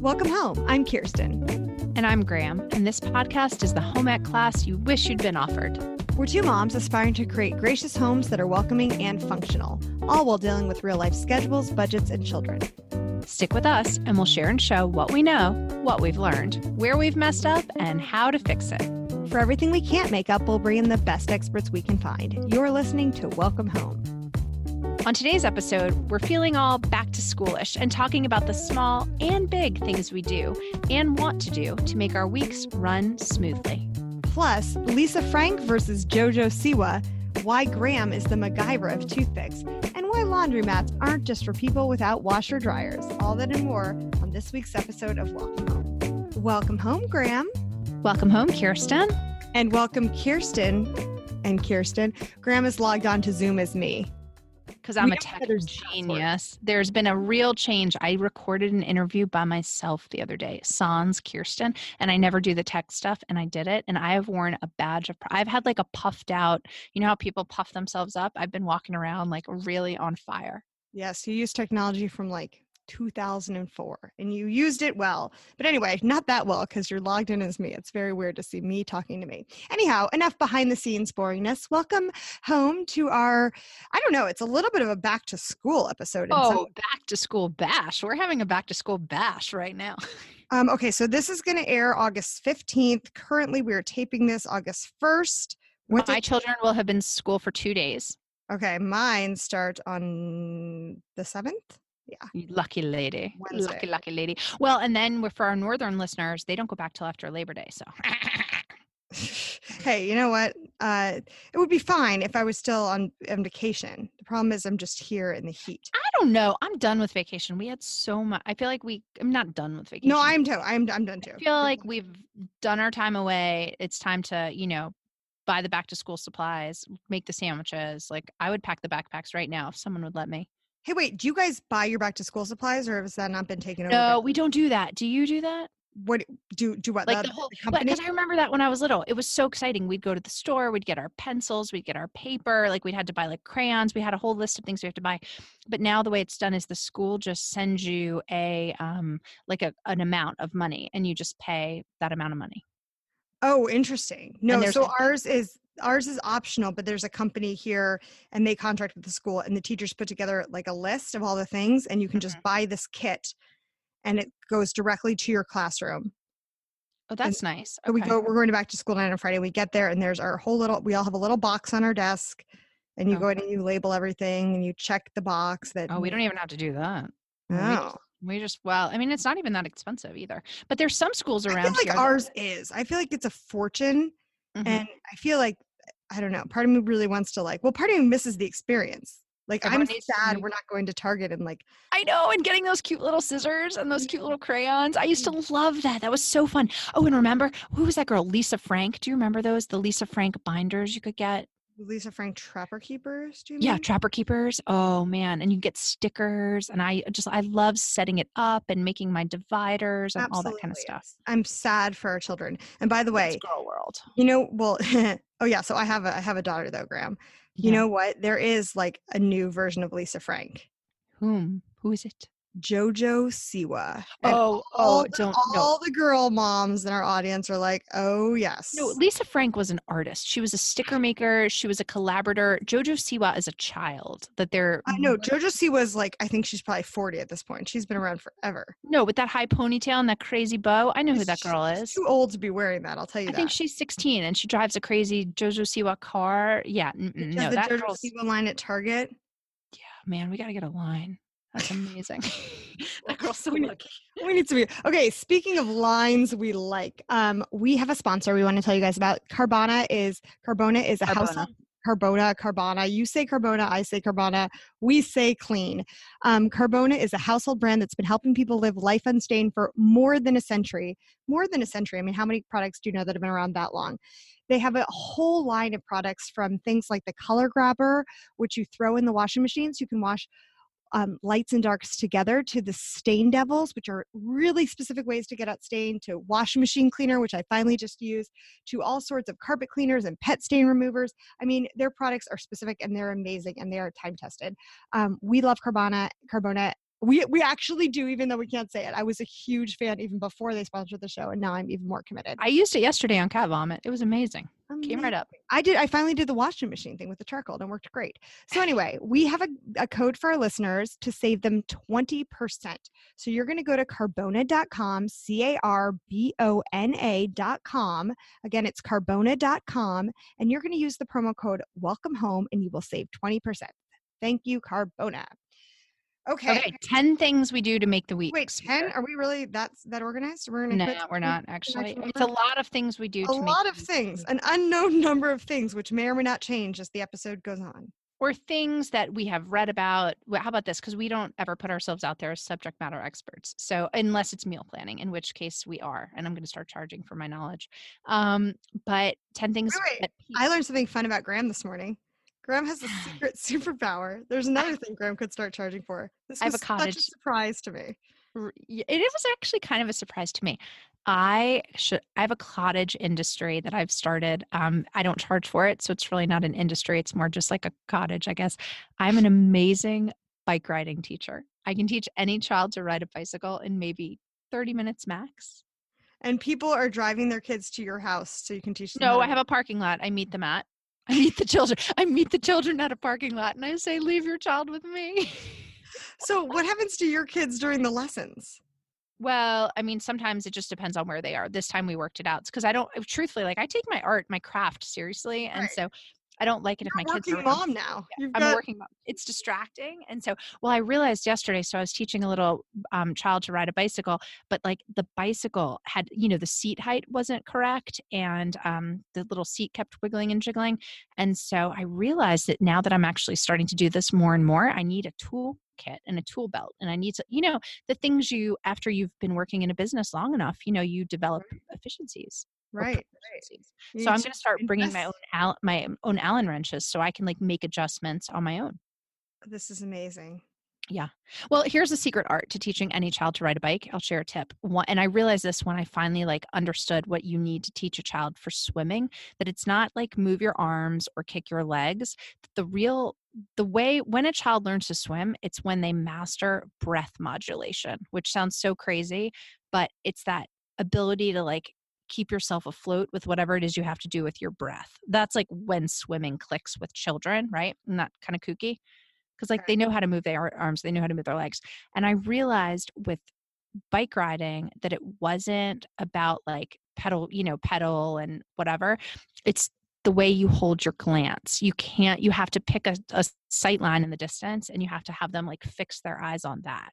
Welcome home. I'm Kirsten. And I'm Graham, and this podcast is the home ec class you wish you'd been offered. We're two moms aspiring to create gracious homes that are welcoming and functional, all while dealing with real life schedules, budgets, and children. Stick with us, and we'll share and show what we know, what we've learned, where we've messed up, and how to fix it. For everything we can't make up, we'll bring in the best experts we can find. You're listening to Welcome Home. On today's episode, we're feeling all back to schoolish and talking about the small and big things we do and want to do to make our weeks run smoothly. Plus, Lisa Frank versus JoJo Siwa, why Graham is the MacGyver of toothpicks, and why laundromats aren't just for people without washer dryers. All that and more on this week's episode of Welcome Home. Welcome home, Graham. Welcome home, Kirsten. And welcome, Kirsten. And Kirsten. Graham is logged on to Zoom as me because I'm a tech genius. There's been a real change. I recorded an interview by myself the other day, Sans Kirsten, and I never do the tech stuff, and I did it. And I have worn a badge of. I've had like a puffed out. You know how people puff themselves up? I've been walking around like really on fire. Yes, you use technology from like 2004 and you used it well. But anyway, not that well because you're logged in as me. It's very weird to see me talking to me. Anyhow, enough behind the scenes boringness. Welcome home to our, I don't know, it's a little bit of a back to school episode. Oh, back to school bash. We're having a back to school bash right now. um, okay, so this is going to air August 15th. Currently, we are taping this August 1st. What's My children will have been school for two days. Okay, mine start on the 7th yeah. Lucky lady Wednesday. lucky lucky lady. Well and then for our northern listeners they don't go back till after labor day so. Hey you know what? Uh, it would be fine if i was still on, on vacation. The problem is i'm just here in the heat. I don't know i'm done with vacation. We had so much i feel like we i'm not done with vacation. No i'm too i'm, I'm done too. i feel like we've done our time away. It's time to you know buy the back to school supplies make the sandwiches. Like i would pack the backpacks right now if someone would let me Hey, wait, do you guys buy your back to school supplies or has that not been taken over? No, we don't do that. Do you do that? What do do what? Like the, the whole company? Because I remember that when I was little, it was so exciting. We'd go to the store, we'd get our pencils, we'd get our paper, like we'd had to buy like crayons. We had a whole list of things we have to buy. But now the way it's done is the school just sends you a um like a an amount of money and you just pay that amount of money. Oh, interesting. No, so ours is ours is optional but there's a company here and they contract with the school and the teachers put together like a list of all the things and you can mm-hmm. just buy this kit and it goes directly to your classroom oh that's and nice okay. we go we're going back to school night on friday we get there and there's our whole little we all have a little box on our desk and you oh. go in and you label everything and you check the box that oh we don't even have to do that no we just well i mean it's not even that expensive either but there's some schools around I feel like ours that- is i feel like it's a fortune Mm-hmm. And I feel like, I don't know, part of me really wants to like, well, part of me misses the experience. Like I'm sad we're not going to Target and like I know and getting those cute little scissors and those cute little crayons. I used to love that. That was so fun. Oh, and remember who was that girl? Lisa Frank. Do you remember those? The Lisa Frank binders you could get. Lisa Frank Trapper Keepers, do you Yeah, Trapper Keepers. Oh man, and you get stickers and I just I love setting it up and making my dividers and Absolutely. all that kind of stuff. I'm sad for our children. And by the way, girl world. You know, well, oh yeah, so I have a I have a daughter though, Graham. You yeah. know what? There is like a new version of Lisa Frank. Whom? Who is it? Jojo Siwa. oh, oh, the, don't all no. the girl moms in our audience are like, oh yes. No, Lisa Frank was an artist. She was a sticker maker. She was a collaborator. Jojo Siwa is a child that they're. I know Jojo Siwa is like I think she's probably forty at this point. She's been around forever. No, with that high ponytail and that crazy bow. I know who that girl is. Too old to be wearing that. I'll tell you. I that. think she's sixteen and she drives a crazy Jojo Siwa car. Yeah, no, the that Jojo Siwa line at Target. Yeah, man, we got to get a line. That's amazing. that girl's so we lucky. Need, we need to be okay. Speaking of lines we like, um, we have a sponsor we want to tell you guys about. Carbona is Carbona is a Carbona. household Carbona, Carbona. You say Carbona, I say Carbona. We say clean. Um, Carbona is a household brand that's been helping people live life unstained for more than a century. More than a century. I mean, how many products do you know that have been around that long? They have a whole line of products from things like the color grabber, which you throw in the washing machine so you can wash um, lights and darks together to the stain devils, which are really specific ways to get out stain, to washing machine cleaner, which I finally just used, to all sorts of carpet cleaners and pet stain removers. I mean, their products are specific and they're amazing and they are time tested. Um, we love Carbona. Carbona We we actually do, even though we can't say it. I was a huge fan even before they sponsored the show, and now I'm even more committed. I used it yesterday on cat vomit. It was amazing. Amazing. Came right up. I did. I finally did the washing machine thing with the charcoal, and it worked great. So anyway, we have a, a code for our listeners to save them twenty percent. So you're going to go to carbona.com, c a r b o n a.com. Again, it's carbona.com, and you're going to use the promo code Welcome Home, and you will save twenty percent. Thank you, Carbona. Okay. Okay. 10 things we do to make the week. Wait, 10? Are we really that's that organized? We're gonna No, we're not actually. It's a lot of things we do to make a lot of things. An unknown number of things which may or may not change as the episode goes on. Or things that we have read about. How about this? Because we don't ever put ourselves out there as subject matter experts. So unless it's meal planning, in which case we are, and I'm going to start charging for my knowledge. Um, but 10 things. Wait, wait. I learned something fun about Graham this morning. Graham has a secret superpower. There's another thing Graham could start charging for. This I have a cottage. Such a surprise to me. It was actually kind of a surprise to me. I should. I have a cottage industry that I've started. Um, I don't charge for it, so it's really not an industry. It's more just like a cottage, I guess. I'm an amazing bike riding teacher. I can teach any child to ride a bicycle in maybe 30 minutes max. And people are driving their kids to your house so you can teach them. No, I have a parking lot. I meet them at. I meet the children. I meet the children at a parking lot and I say, leave your child with me. so, what happens to your kids during the lessons? Well, I mean, sometimes it just depends on where they are. This time we worked it out because I don't, truthfully, like I take my art, my craft seriously. And right. so I don't like it You're if my kids are mom now. Yeah, I'm got... working mom. It's distracting, and so well, I realized yesterday. So I was teaching a little um, child to ride a bicycle, but like the bicycle had, you know, the seat height wasn't correct, and um, the little seat kept wiggling and jiggling, and so I realized that now that I'm actually starting to do this more and more, I need a tool kit and a tool belt and i need to you know the things you after you've been working in a business long enough you know you develop efficiencies right, right. so i'm going to start bringing my own Al- my own allen wrenches so i can like make adjustments on my own this is amazing yeah. Well, here's the secret art to teaching any child to ride a bike. I'll share a tip. One, and I realized this when I finally like understood what you need to teach a child for swimming that it's not like move your arms or kick your legs. The real the way when a child learns to swim, it's when they master breath modulation, which sounds so crazy, but it's that ability to like keep yourself afloat with whatever it is you have to do with your breath. That's like when swimming clicks with children, right? And that kind of kooky because like they know how to move their arms, they know how to move their legs. And I realized with bike riding that it wasn't about like pedal, you know, pedal and whatever. It's the way you hold your glance. You can't, you have to pick a, a sight line in the distance and you have to have them like fix their eyes on that.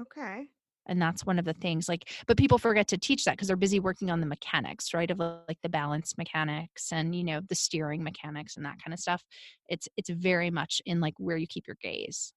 Okay and that's one of the things like but people forget to teach that because they're busy working on the mechanics right of like the balance mechanics and you know the steering mechanics and that kind of stuff. It's it's very much in like where you keep your gaze.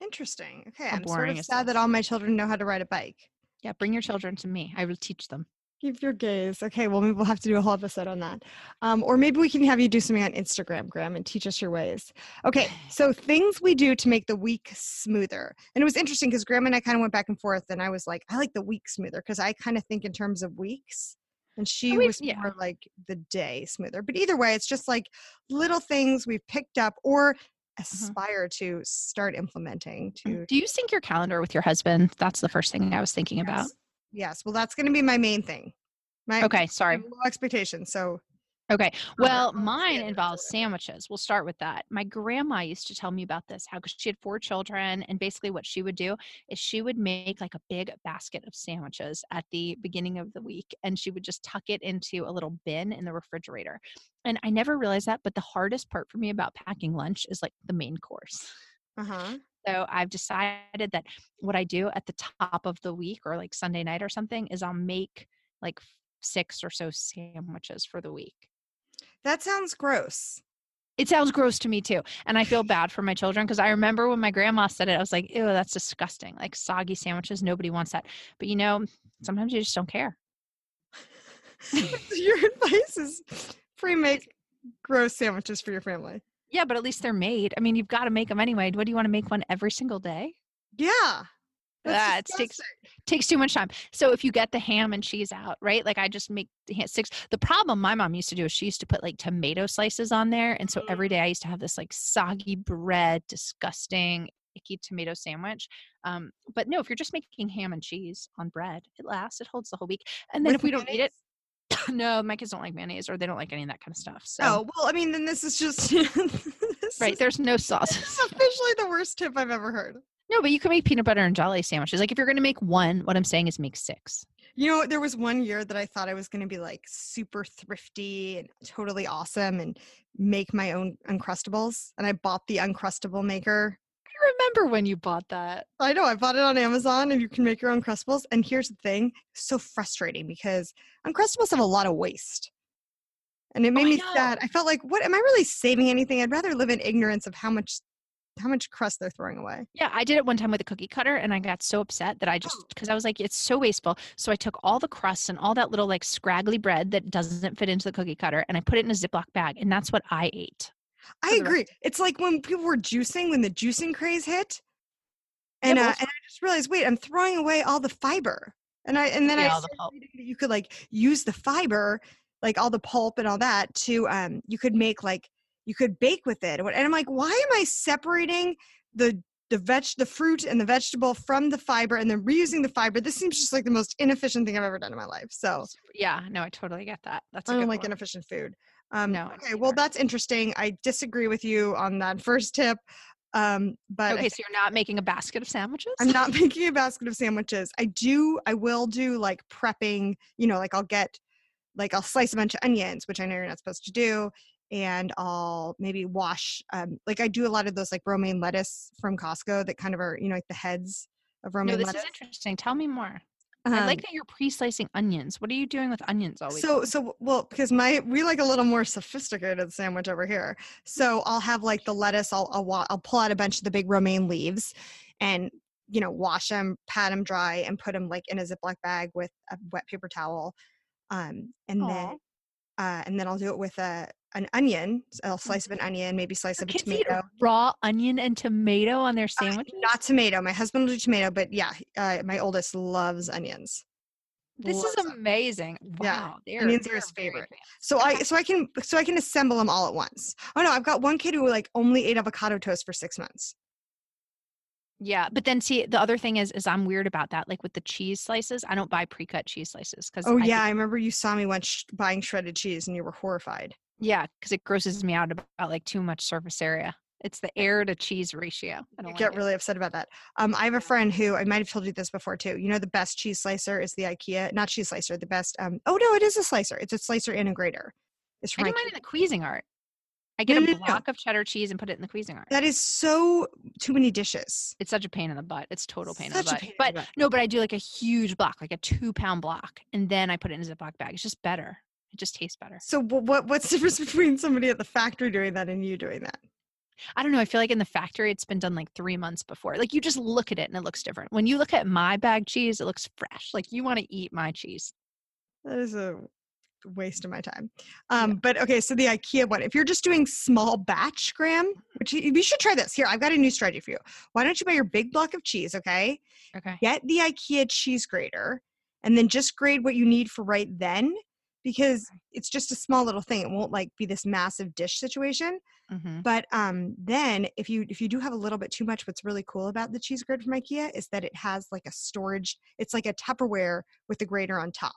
Interesting. Okay How i'm sort of sad that all my children know how to ride a bike. Yeah bring your children to me. I will teach them Keep your gaze. Okay, well, maybe we'll have to do a whole episode on that. Um, or maybe we can have you do something on Instagram, Graham, and teach us your ways. Okay, so things we do to make the week smoother. And it was interesting because Graham and I kind of went back and forth, and I was like, I like the week smoother because I kind of think in terms of weeks. And she was yeah. more like the day smoother. But either way, it's just like little things we've picked up or mm-hmm. aspire uh-huh. to start implementing to do you sync your calendar with your husband that's the first thing i was thinking yes. about Yes. Well, that's going to be my main thing. My, okay. Sorry. Low expectations. So. Okay. Well, mine involves sandwiches. We'll start with that. My grandma used to tell me about this, how she had four children, and basically what she would do is she would make like a big basket of sandwiches at the beginning of the week, and she would just tuck it into a little bin in the refrigerator. And I never realized that, but the hardest part for me about packing lunch is like the main course. Uh huh. So I've decided that what I do at the top of the week or like Sunday night or something is I'll make like six or so sandwiches for the week. That sounds gross. It sounds gross to me too. And I feel bad for my children because I remember when my grandma said it, I was like, ew, that's disgusting. Like soggy sandwiches, nobody wants that. But you know, sometimes you just don't care. your advice is pre make gross sandwiches for your family. Yeah, but at least they're made. I mean, you've got to make them anyway. What do you want to make one every single day? Yeah. That uh, takes takes too much time. So if you get the ham and cheese out, right? Like I just make six. The problem my mom used to do is she used to put like tomato slices on there, and so every mm. I used to have this like soggy bread, disgusting. icky tomato sandwich. Um, but no, if you're just making ham and cheese on bread, it lasts. It holds the whole week. And then What if we don't eat it, no, my kids don't like mayonnaise or they don't like any of that kind of stuff. So Oh well, I mean, then this is just this right, is- there's no sauce. this is officially the worst tip I've ever heard. No, but you can make peanut butter and jelly sandwiches. Like if you're going to make one, what I'm saying is make six. You know, there was one year that I thought I was going to be like super thrifty and totally awesome and make my own Uncrustables. And I bought the Uncrustable maker. Remember when you bought that. I know, I bought it on Amazon and you can make your own Uncrustables. And here's the thing so frustrating because Uncrustables have a lot of waste. And it made I me sad. I felt like, what am I really saving anything? I'd rather live in ignorance of how much how much crust they're throwing away. Yeah, I did it one time with a cookie cutter and I got so upset that I just oh. because I was like, it's so wasteful. So I took all the crusts and all that little like scraggly bread that doesn't fit into the cookie cutter and I put it in a Ziploc bag and that's what I ate. I agree. It's like when people were juicing, when the juicing craze hit, and but uh, and I just realized, wait, I'm throwing away all the fiber, and I and then Yeah, I all the started pulp. reading that you could like use the fiber, like all the pulp and all that, to um, you could make like you could bake with it, and I'm like, why am I separating the the veg, the fruit and the vegetable from the fiber, and then reusing the fiber? This seems just like the most inefficient thing I've ever done in my life. So Yeah, no, I totally get that. That's a I don't like one. inefficient food. Um, No, okay, well that's interesting. I disagree with you on that first tip, um, but Okay, so you're not making a basket of sandwiches? I'm not making a basket of sandwiches. I do, I will do like prepping, you know, like I'll get, like I'll slice a bunch of onions, which I know you're not supposed to do. And I'll maybe wash, um, like I do a lot of those like romaine lettuce from Costco that kind of are, you know, like the heads of romaine No, this lettuce. is interesting. Tell me more. I Um, like that you're pre-slicing onions. What are you doing with onions all week? So so well because my we like a little more sophisticated sandwich over here. So I'll have like the lettuce. I'll I'll, I'll pull out a bunch of the big romaine leaves, and you know wash them, pat them dry, and put them like in a Ziploc bag with a wet paper towel. Um, and Aw. then uh, and then I'll do it with a an onion. a slice of an onion, maybe slice Your of a tomato. raw onion and tomato on their Uh, not tomato. My husband will do tomato, but yeah, uh, my oldest loves onions. this is loves them. amazing. Yeah, Wow. They're, onions are they're his favorite. So I so I can so I can assemble them all at once. Oh no, I've got one kid who like only ate avocado toast for six months. Yeah, but then see the other thing is is I'm weird about that. Like with the cheese slices, I don't buy pre-cut cheese slices because Oh yeah, I remember you saw me once sh- buying shredded cheese and you were horrified. Yeah, because it grosses me out about, like too much surface area. It's the air to cheese ratio. I don't get it. really upset about that. Um, I have a friend who I might have told you this before too. You know, the best cheese slicer is the IKEA, not cheese slicer. The best. Um, oh no, it is a slicer. It's a slicer and a grater. It's I from do IKEA. mine in the Cuisinart. I get No, a no, no, no. block of cheddar cheese and put it in the Cuisinart. That is so too many dishes. It's such a pain in the butt. It's total pain in Such the a butt. in the but butt. no, but I do like a huge block, like a two pound block, and then I put it in a Ziploc bag. It's just better. It just tastes better. So what what's the difference between somebody at the factory doing that and you doing that? I don't know. I feel like in the factory, it's been done like three months before. Like you just look at it and it looks different. When you look at my bag cheese, it looks fresh. Like you want to eat my cheese. That is a waste of my time. Um, But okay, so the IKEA one, if you're just doing small batch, Graham, which you, you should try this. Here, I've got a new strategy for you. Why don't you buy your big block of cheese, okay? Okay. Get the IKEA cheese grater and then just grade what you need for right then because it's just a small little thing. It won't like be this massive dish situation. hmm But um, then if you if you do have a little bit too much, what's really cool about the cheese grid from IKEA is that it has like a storage. It's like a Tupperware with the grater on top,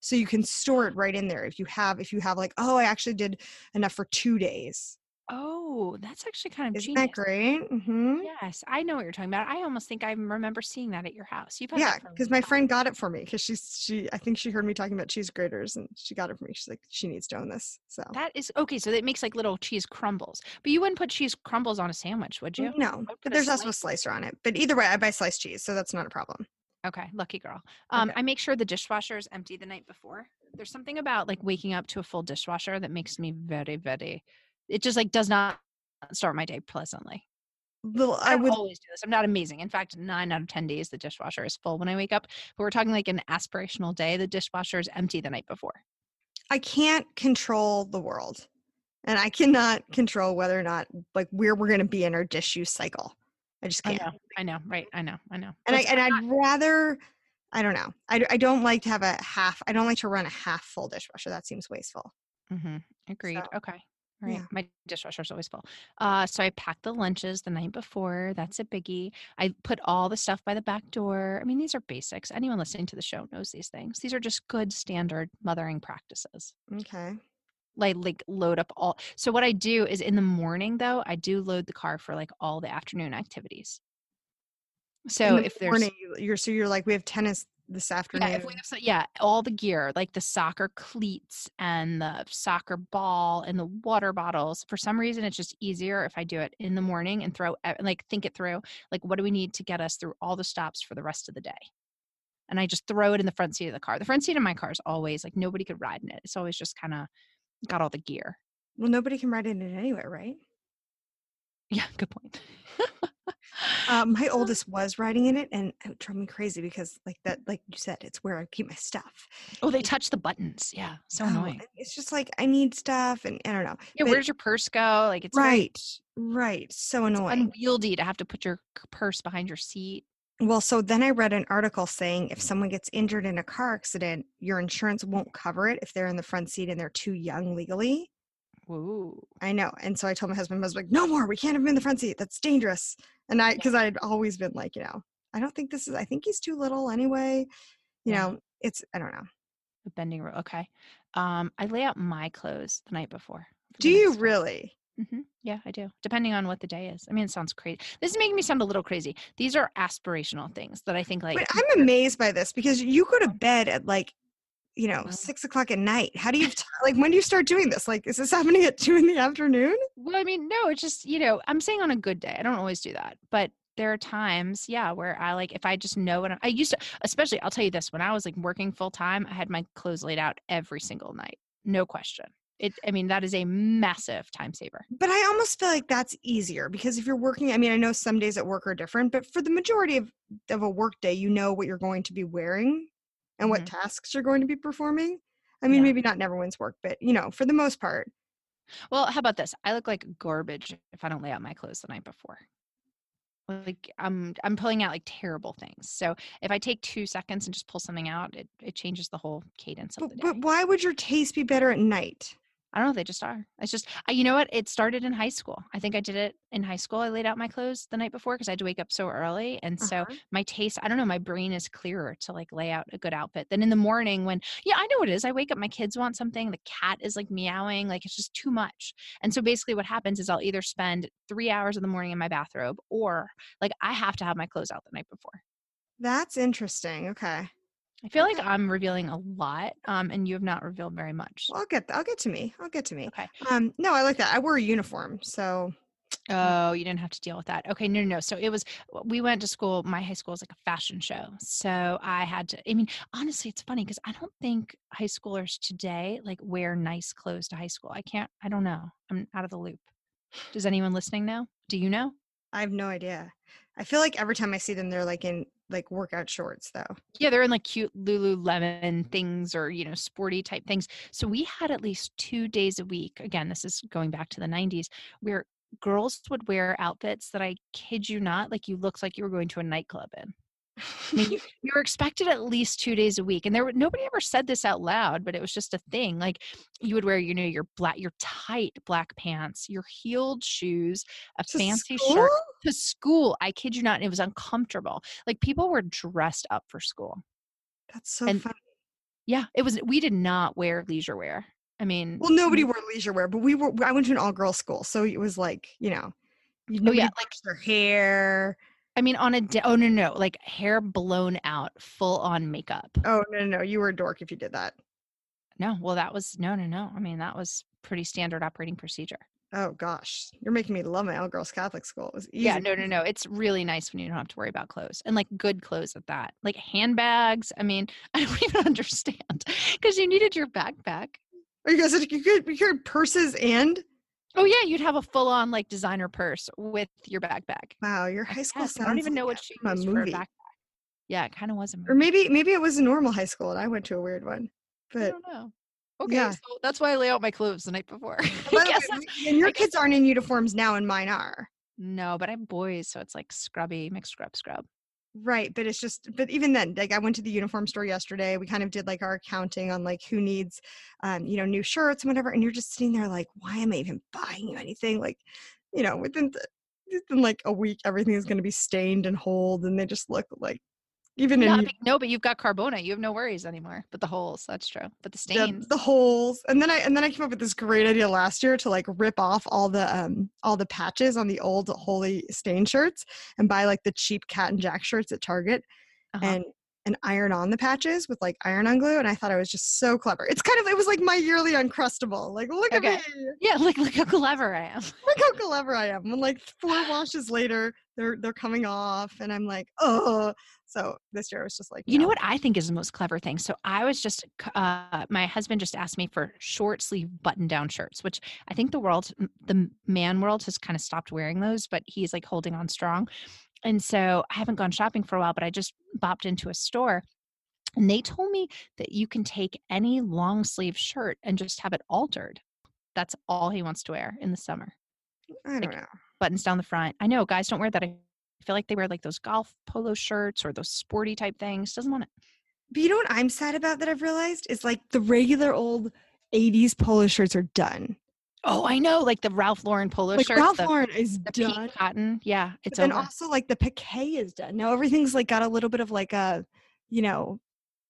so you can store it right in there. If you have if you have like oh I actually did enough for two days. Oh, that's actually kind of Isn't genius. that great? hmm Yes, I know what you're talking about. I almost think I remember seeing that at your house. You've Yeah, that a because my friend got it for me because she's she I think she heard me talking about cheese graters and she got it for me. She's like she needs to own this. So That is okay. So it makes like little cheese crumbles, but you wouldn't put cheese crumbles on a sandwich, would you? no, put but a there's also a slicer on it. But either way, I buy sliced cheese, so that's not a problem. Okay, lucky girl. Um, Okay. I make sure the dishwasher is empty the night before. There's something about like waking up to a full dishwasher that makes me very, very. It just like does not start my day pleasantly. Little I, I would always do this. I'm not amazing. In fact, nine out of ten days the dishwasher is full when I wake up. But we're talking like an aspirational day. The dishwasher is empty the night before. I can't control the world. And I cannot control whether or not like where we're gonna be in our dish use cycle. I just can't. know. I know. Right. I know. I know. And I and I'm I'd rather I don't know. I, I don't like to have a half I don't like to run a half full dishwasher. That seems wasteful. Mhm, Agreed. So, okay. Right? Yeah. My dishwasher's always full. Uh, so I pack the lunches the night before. That's a biggie. I put all the stuff by the back door. I mean, these are basics. Anyone listening to the show knows these things. These are just good standard mothering practices. Okay. Like like load up all. So what I do is in the morning though, I do load the car for like all the afternoon activities. So if there's morning, you're so you're like we have tennis this afternoon. Yeah, if we have so, yeah, all the gear like the soccer cleats and the soccer ball and the water bottles. For some reason, it's just easier if I do it in the morning and throw like think it through. Like, what do we need to get us through all the stops for the rest of the day? And I just throw it in the front seat of the car. The front seat of my car is always like nobody could ride in it. It's always just kind of got all the gear. well, nobody can ride in it anyway, right? Yeah, good point. Uh, my oldest was riding in it, and it drove me crazy because, like that, like you said, it's where I keep my stuff. oh, they touch the buttons. Yeah, so Oh, annoying. It's just like I need stuff, and I don't know. Yeah, but- where's your purse go? Like it's very right, right, so annoying. unwieldy to have to put your purse behind your seat. Well, so then I read an article saying if someone gets injured in a car accident, your insurance won't cover it if they're in the front seat and they're too young legally. Whoa. I know. And so I told my husband, I was like, no more. We can't have him in the front seat. That's dangerous. And I, because I'd always been like, you know, I don't think this is, I think he's too little anyway. You Yeah. know, it's, I don't know. The bending rule. Okay. Um, I lay out my clothes the night before. Do you day. really? Mhm. Yeah, I do. Depending on what the day is. I mean, it sounds crazy. This is making me sound a little crazy. These are aspirational things that I think like. But I'm amazed by this because you go to bed at like, you know, uh-huh. six o'clock at night. How do you, t- like, when do you start doing this? Like, is this happening at two in the afternoon? Well, I mean, no, it's just you know, I'm saying on a good day. I don't always do that, but there are times, yeah, where I like if I just know what I'm, I used to, especially. I'll tell you this: when I was like working full time, I had my clothes laid out every single night, no question. It. I mean, that is a massive time saver. But I almost feel like that's easier because if you're working, I mean, I know some days at work are different, but for the majority of, of a work day, you know what you're going to be wearing and what Mhm. tasks you're going to be performing. I mean, Yeah. maybe not in everyone's work, but you know, for the most part. Well, how about this? I look like garbage if I don't lay out my clothes the night before. Like I'm I'm pulling out like terrible things. So if I take two seconds and just pull something out, it, it changes the whole cadence of But, the day. but why would your taste be better at night? I don't know. They just are. It's just, I, you know what? It started in high school. I think I did it in high school. I laid out my clothes the night before because I had to wake up so early. And so Uh-huh. my taste, I don't know, my brain is clearer to like lay out a good outfit than in the morning when, yeah, I know what it is. I wake up, my kids want something, the cat is like meowing, like it's just too much. And so basically what happens is I'll either spend three hours in the morning in my bathrobe or like I have to have my clothes out the night before. That's interesting. Okay. I feel like I'm revealing a lot, um, and you have not revealed very much. Well, I'll get I'll get to me. I'll get to me. Okay. Um, no, I like that. I wear a uniform, so Oh, you didn't have to deal with that. Okay, no, no, no. So it was, we went to school. My high school is like a fashion show. So I had to, I mean, honestly, it's funny because I don't think high schoolers today like wear nice clothes to high school. I can't, I don't know. I'm out of the loop. Does anyone listening know? Do you know? I have no idea. I feel like every time I see them, they're like in like workout shorts, though. Yeah, they're in like cute Lululemon things or, you know, sporty type things. So we had at least two days a week. Again, this is going back to the 90s where girls would wear outfits that I kid you not, like you looked like you were going to a nightclub in. You, you were expected at least two days a week, and there were nobody ever said this out loud, but it was just a thing. Like you would wear, you know, your black, your tight black pants, your heeled shoes, a To fancy school? shirt to school. I kid you not, it was uncomfortable. Like people were dressed up for school. That's so And- funny. Yeah, it was. We did not wear leisure wear. I mean, Well, nobody wore leisure wear, but we were. I went to an all girls school, so it was like you know, you- Oh nobody yeah, like their hair. I mean, on a day. Oh no, no, like hair blown out, full on makeup. Oh no, no, no, you were a dork if you did that. No, well, that was no, no, no. I mean, that was pretty standard operating procedure. Oh gosh, you're making me love my all girls Catholic school. It was easy. Yeah, no, no, no. It's really nice when you don't have to worry about clothes and like good clothes at that. Like handbags. I mean, I don't even understand because you needed your backpack. Oh, you guys, you could you could purses and Oh yeah, you'd have a full on like designer purse with your backpack. wow, your high school. guess. I don't even know like what she used for a backpack. Yeah, it kind of was a movie. Or maybe maybe it was a normal high school and I went to a weird one. I But don't know. Okay, yeah. so that's why I lay out my clothes the night before. By the way, guess that's- we- and your I guess- kids aren't in uniforms now, and mine are. no, but I'm boys, so it's like scrubby, mixed scrub, scrub. Right, but it's just but even then, like I went to the uniform store yesterday. We kind of did like our accounting on like who needs um, you know, new shirts and whatever. And you're just sitting there like, why am I even buying you anything? Like, you know, within the, within like a week, everything is going to be stained and holed, and they just look like even no, in but, no, but you've got Carbona. You have no worries anymore. But the holes, that's true. But the the, stains. the holes and then i and then i came up with this great idea last year to like rip off all the um all the patches on the old holey stain shirts and buy like the cheap cat and jack shirts at target Uh-huh. and and iron on the patches with like iron on glue and i thought i was just so clever it's kind of it was like my yearly uncrustable like look Okay. at me yeah, look, look how clever I am. look how clever i am and like four washes later they're they're coming off and i'm like oh so this year I was just like You know what I think is the most clever thing? So I was just, uh, my husband just asked me for short sleeve button down shirts, which I think the world, the man world has kind of stopped wearing those, but he's like holding on strong. And so I haven't gone shopping for a while, but I just bopped into a store and they told me that you can take any long sleeve shirt and just have it altered. That's all he wants to wear in the summer. i don't like, know Buttons down the front. I know guys don't wear that. I feel like they wear like those golf polo shirts or those sporty type things. Doesn't want it. But you know what I'm sad about that I've realized is like the regular old 80s polo shirts are done. Oh, I know, like the Ralph Lauren polo Like shirts, Ralph the, Lauren is the done. cotton. Yeah, it's and also like the piqué is done. Now everything's like got a little bit of like a, you know,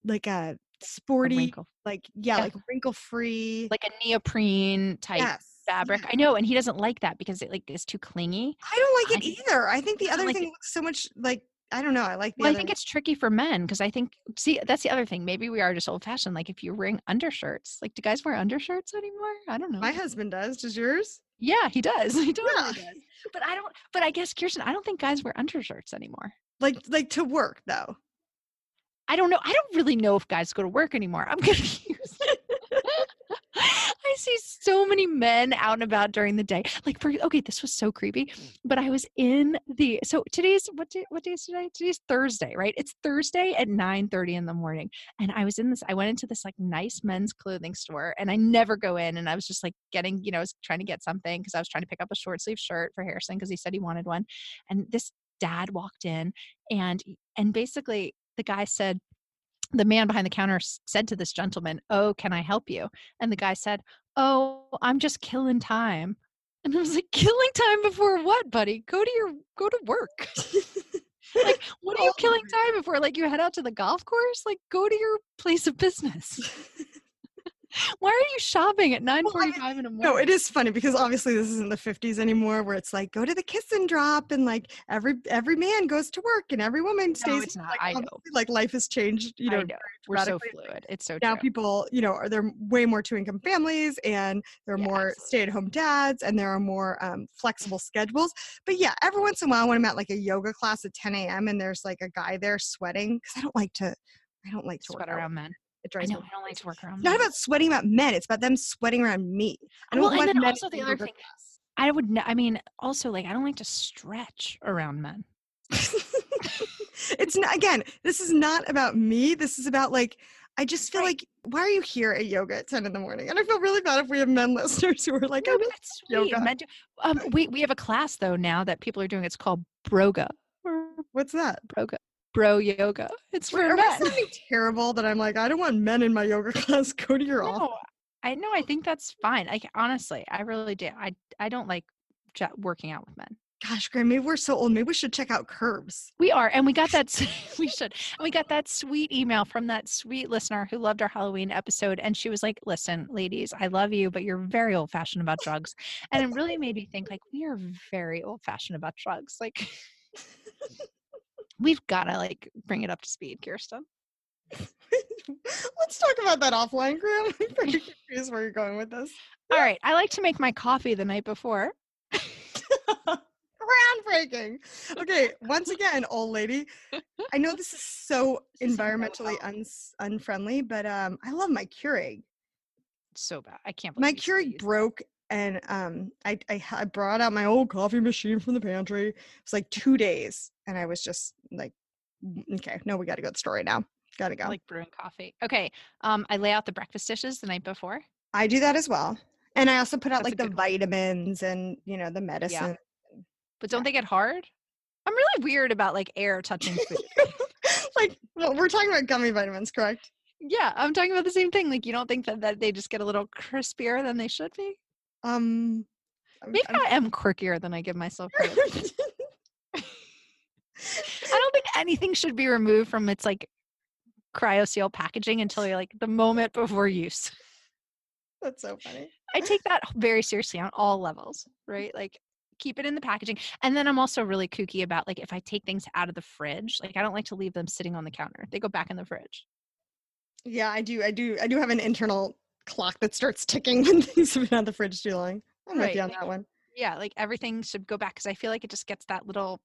like a A sporty, wrinkle. like yeah, Yeah. like wrinkle free. like a neoprene type yes. Fabric. yeah. I hmm. know, and he doesn't like that because it like is too clingy. I don't like it either. I think the I other like thing it. looks so much like I don't know. I like the Well, I think it's tricky for men because I think see that's the other thing. Maybe we are just old fashioned. Like if you're wearing undershirts, like do guys wear undershirts anymore? I don't know. my husband does. Does yours? yeah, he does. He totally Yeah. does. But I don't. But I guess Kirsten, I don't think guys wear undershirts anymore. Like like to work though. I don't know. I don't really know if guys go to work anymore. I'm confused. See so many men out and about during the day. Like for okay, this was so creepy. But I was in the so today's what day what day is today? Today's Thursday, right? It's Thursday at 9 30 in the morning. And I was in this, I went into this like nice men's clothing store and I never go in. And I was just like getting, you know, I was trying to get something because I was trying to pick up a short sleeve shirt for Harrison because he said he wanted one. And this dad walked in and and basically the guy said the man behind the counter said to this gentleman, "Oh, can I help you?" And the guy said, "Oh, I'm just killing time." And I was like, "Killing time before what, buddy? Go to your go to work. like, what are you oh killing time before? Like, you head out to the golf course? Like, go to your place of business. Why are you shopping at 9:45 in the morning?" No, it is funny because obviously this isn't the 50s anymore where it's like go to the kiss and drop and like every every man goes to work and every woman stays no, it's not. like, I know. like life has changed, you know. I know. We're so fluid. It's so Now true. people, you know, are there way more two income families and there are Yeah, more absolutely. stay at home dads and there are more um, flexible schedules. But yeah, every once in a while when I'm at like a yoga class at 10 a.m. and there's like a guy there sweating because I don't like to, I don't like to Sweat work out. around men. It I know. me I don't like to work around It's not men. about sweating about men. It's about them sweating around me. I don't Well, and then men also the other yoga thing I would. n- I mean, also like I don't like to stretch around men. it's not again this is not about me this is about like i just feel Right. like why are you here at yoga at 10 in the morning and i feel really bad if we have men listeners who are like No, I but really that's sweet. yoga. Men do- um, we we have a class though now that people are doing. It's called Broga. what's that Broga. Bro yoga. It's for men. sounding terrible that i'm like i don't want men in my yoga class go to your office No, I know. I think that's fine. Like honestly, I really do. I I don't like working out with men. gosh graham maybe we're so old maybe we should check out curbs We are, and we got that. we should. And we got that sweet email from that sweet listener who loved our Halloween episode, and she was like, "Listen, ladies, I love you, but you're very old fashioned about drugs," and it really made me think like we are very old fashioned about drugs. Like we've got to like bring it up to speed, Kirsten. let's talk about that offline graham i'm pretty confused where you're going with this All right, I like to make my coffee the night before. groundbreaking okay once again old lady i know this is so This is so environmentally uns- unfriendly but um i love my keurig So bad. I can't my believe you Keurig broke and um i i brought out my old coffee machine from the pantry. It was like two days and I was just like "Mm, okay, no, we gotta go to the store right now. Gotta go. Like brewing coffee. Okay. Um, I lay out the breakfast dishes the night before. I do that as well. And I also put out That's like the one. vitamins and you know the medicine. But don't they get hard? I'm really weird about like air touching food. like, well, we're talking about gummy vitamins, correct? Yeah, I'm talking about the same thing. Like, you don't think that, that they just get a little crispier than they should be? Um, maybe I'm, I am quirkier than I give myself credit. I don't think anything should be removed from its like cryo seal packaging until you're like the moment before use. That's so funny. I take that very seriously on all levels, right? Like keep it in the packaging. And then I'm also really kooky about like if I take things out of the fridge, like I don't like to leave them sitting on the counter. They go back in the fridge. Yeah, I do. I do. I do have an internal clock that starts ticking when things have been out of the fridge too long. I'm right. with you on that one. Yeah, like everything should go back because I feel like it just gets that little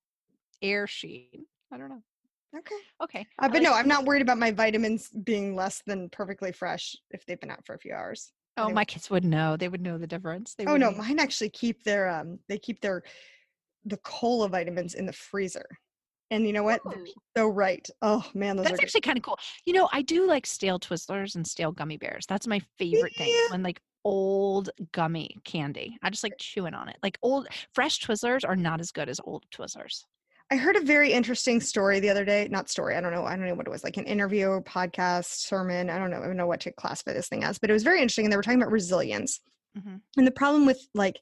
air sheet. I don't know. Okay. Okay. Uh, but like no, I'm not worried about my vitamins being less than perfectly fresh if they've been out for a few hours. Oh, my kids would know. They would know the difference. They oh no, mine actually keep their um they keep their the cola vitamins in the freezer. And you know what? So right. Oh man, that's actually kind of cool. You know, I do like stale Twizzlers and stale gummy bears. That's my favorite yeah. thing. When like old gummy candy, I just like chewing on it. Like old fresh Twizzlers are not as good as old Twizzlers. I heard a very interesting story the other day. Not story. I don't know. I don't know what it was like an interview, podcast, sermon. I don't know. I don't know what to classify this thing as, but it was very interesting. And they were talking about resilience. Mm-hmm. And the problem with like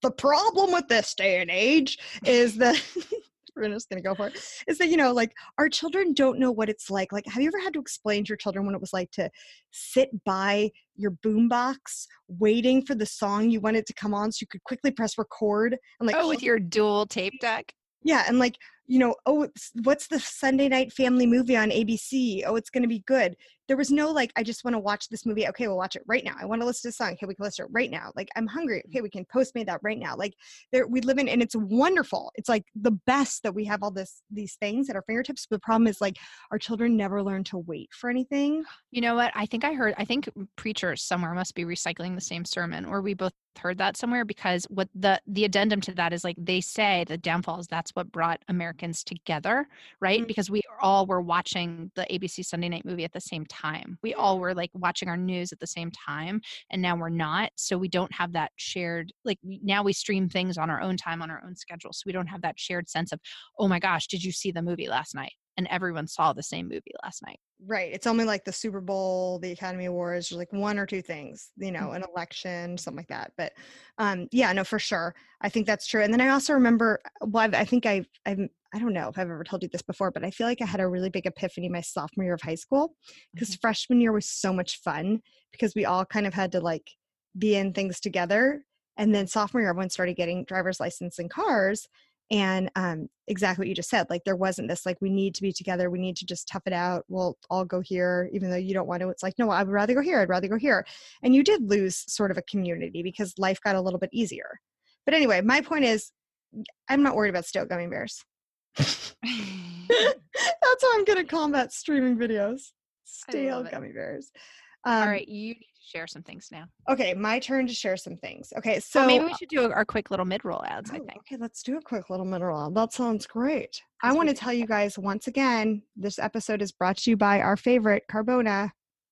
the problem with this day and age is that we're just gonna go for it. Is that you know like our children don't know what it's like. Like, have you ever had to explain to your children what it was like to sit by your boombox waiting for the song you wanted to come on so you could quickly press record and like oh with oh your dual tape deck yeah, and like, you know, oh, what's the Sunday night family movie on ABC? Oh, it's going to be good there was no like i just want to watch this movie okay we'll watch it right now i want to listen to a song okay we can listen to it right now like i'm hungry okay we can postmate that right now like there we live in and it's wonderful it's like the best that we have all this these things at our fingertips but the problem is like our children never learn to wait for anything. You know what i think i heard i think preachers somewhere must be recycling the same sermon or we both heard that somewhere because what the the addendum to that is like they say the downfalls that's what brought americans together right mm-hmm. because we all were watching the abc sunday night movie at the same time. We all were like watching our news at the same time, and now we're not. So we don't have that shared, like now we stream things on our own time, on our own schedule. So we don't have that shared sense of, oh my gosh, did you see the movie last night? And everyone saw the same movie last night. Right. It's only like the Super Bowl, the Academy Awards, like one or two things, you know, mm-hmm. an election, something like that. But um, yeah, no, for sure. I think that's true. And then I also remember, well, I've, i think I've, I've I don't know if I've ever told you this before, but I feel like I had a really big epiphany my sophomore year of high school because mm-hmm. freshman year was so much fun because we all kind of had to like be in things together. And then sophomore year, everyone started getting driver's license and cars. And um, exactly what you just said, like there wasn't this like we need to be together, we need to just tough it out. We'll all go here, even though you don't want to. It's like no, I would rather go here. I'd rather go here. And you did lose sort of a community because life got a little bit easier. But anyway, my point is, I'm not worried about stale gummy bears. That's how I'm going to combat streaming videos. Stale gummy bears. Um, All right, you need to share some things now. Okay, my turn to share some things. Okay, so well, maybe we should do our quick little mid-roll ads. Oh, I think. Okay, let's do a quick little mid-roll ad. That sounds great. I want to tell you guys once again, this episode is brought to you by our favorite Carbona.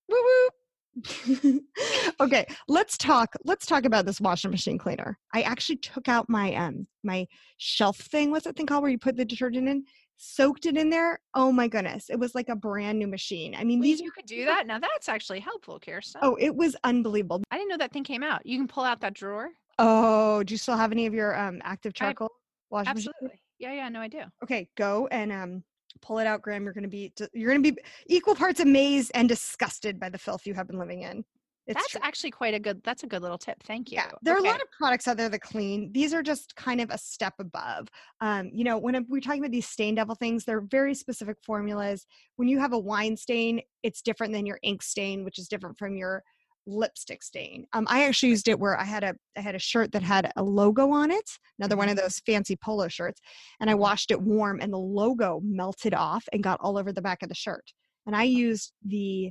Woo woo. okay, let's talk. Let's talk about this washing machine cleaner. I actually took out my um my shelf thing. What's that thing called where you put the detergent in? Soaked it in there. Oh my goodness, it was like a brand new machine. I mean, Wait, these you could do that. Now that's actually helpful, Kirsten. Oh, it was unbelievable. I didn't know that thing came out. You can pull out that drawer. Oh, do you still have any of your um active charcoal I, washing absolutely. Machine? Yeah, yeah, no, I do. Okay, go and um pull it out graham you're going to be you're going to be equal parts amazed and disgusted by the filth you have been living in it's that's true. actually quite a good that's a good little tip thank you yeah there okay. are a lot of products out there that clean these are just kind of a step above um, you know when we're talking about these stain devil things they're very specific formulas when you have a wine stain it's different than your ink stain which is different from your lipstick stain. Um, I actually used it where I had a I had a shirt that had a logo on it, another one of mm-hmm. those fancy polo shirts, and I washed it warm, and the logo melted off and got all over the back of the shirt. And I used the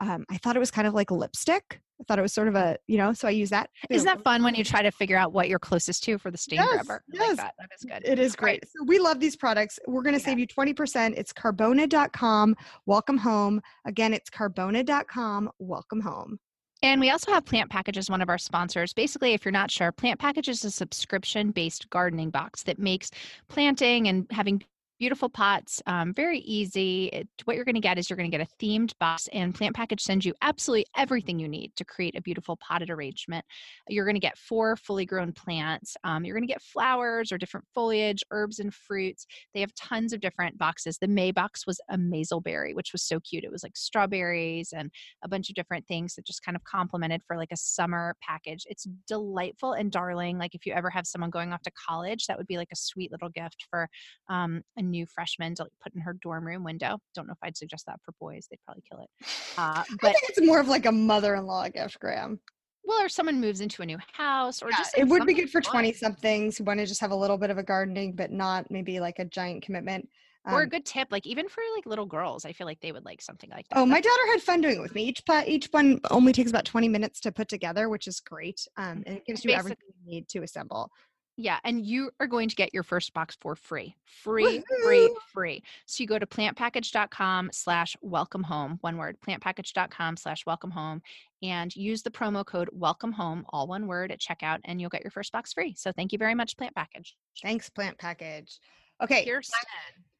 um, I thought it was kind of like lipstick. I thought it was sort of a, you know, so I use that. Isn't that fun when you try to figure out what you're closest to for the stain yes, grabber? yes. Like that. that is good. It is great. So we love these products. We're going to yeah. save you 20%. It's carbona.com. Welcome home. Again, it's carbona.com. Welcome home. And we also have Plant Packages, one of our sponsors. Basically, if you're not sure, Plant Package is a subscription based gardening box that makes planting and having beautiful pots um, very easy. It, what you're going to get is you're going to get a themed box and plant package sends you absolutely everything you need to create a beautiful potted arrangement. You're going to get four fully grown plants um, you're going to get flowers or different foliage herbs and fruits. They have tons of different boxes. The may box was a mazelberry which was so cute. It was like strawberries and a bunch of different things that just kind of complemented for like a summer package. It's delightful and darling. Like if you ever have someone going off to college that would be like a sweet little gift for um, new freshman to like put in her dorm room window. Don't know if I'd suggest that for boys; they'd probably kill it. Uh, but I think it's more of like a mother-in-law gift, Graham. Well, or someone moves into a new house, or yeah, just like it would be good for twenty somethings who want to just have a little bit of a gardening, but not maybe like a giant commitment. Um, or a um good tip, like even for like little girls, I feel like they would like something like that. Oh, my daughter had fun doing it with me. Each pot, each one only takes about twenty minutes to put together, which is great. Um, and it gives you everything you need to assemble. Yeah, and you are going to get your first box for free. Free, Woo-hoo! free, free. So you go to plantpackage.com slash welcome home, one word, plantpackage.com slash welcome home, and use the promo code welcome home, all one word at checkout, and you'll get your first box free. So thank you very much, Plant Package. Thanks, Plant Package. Okay. Here's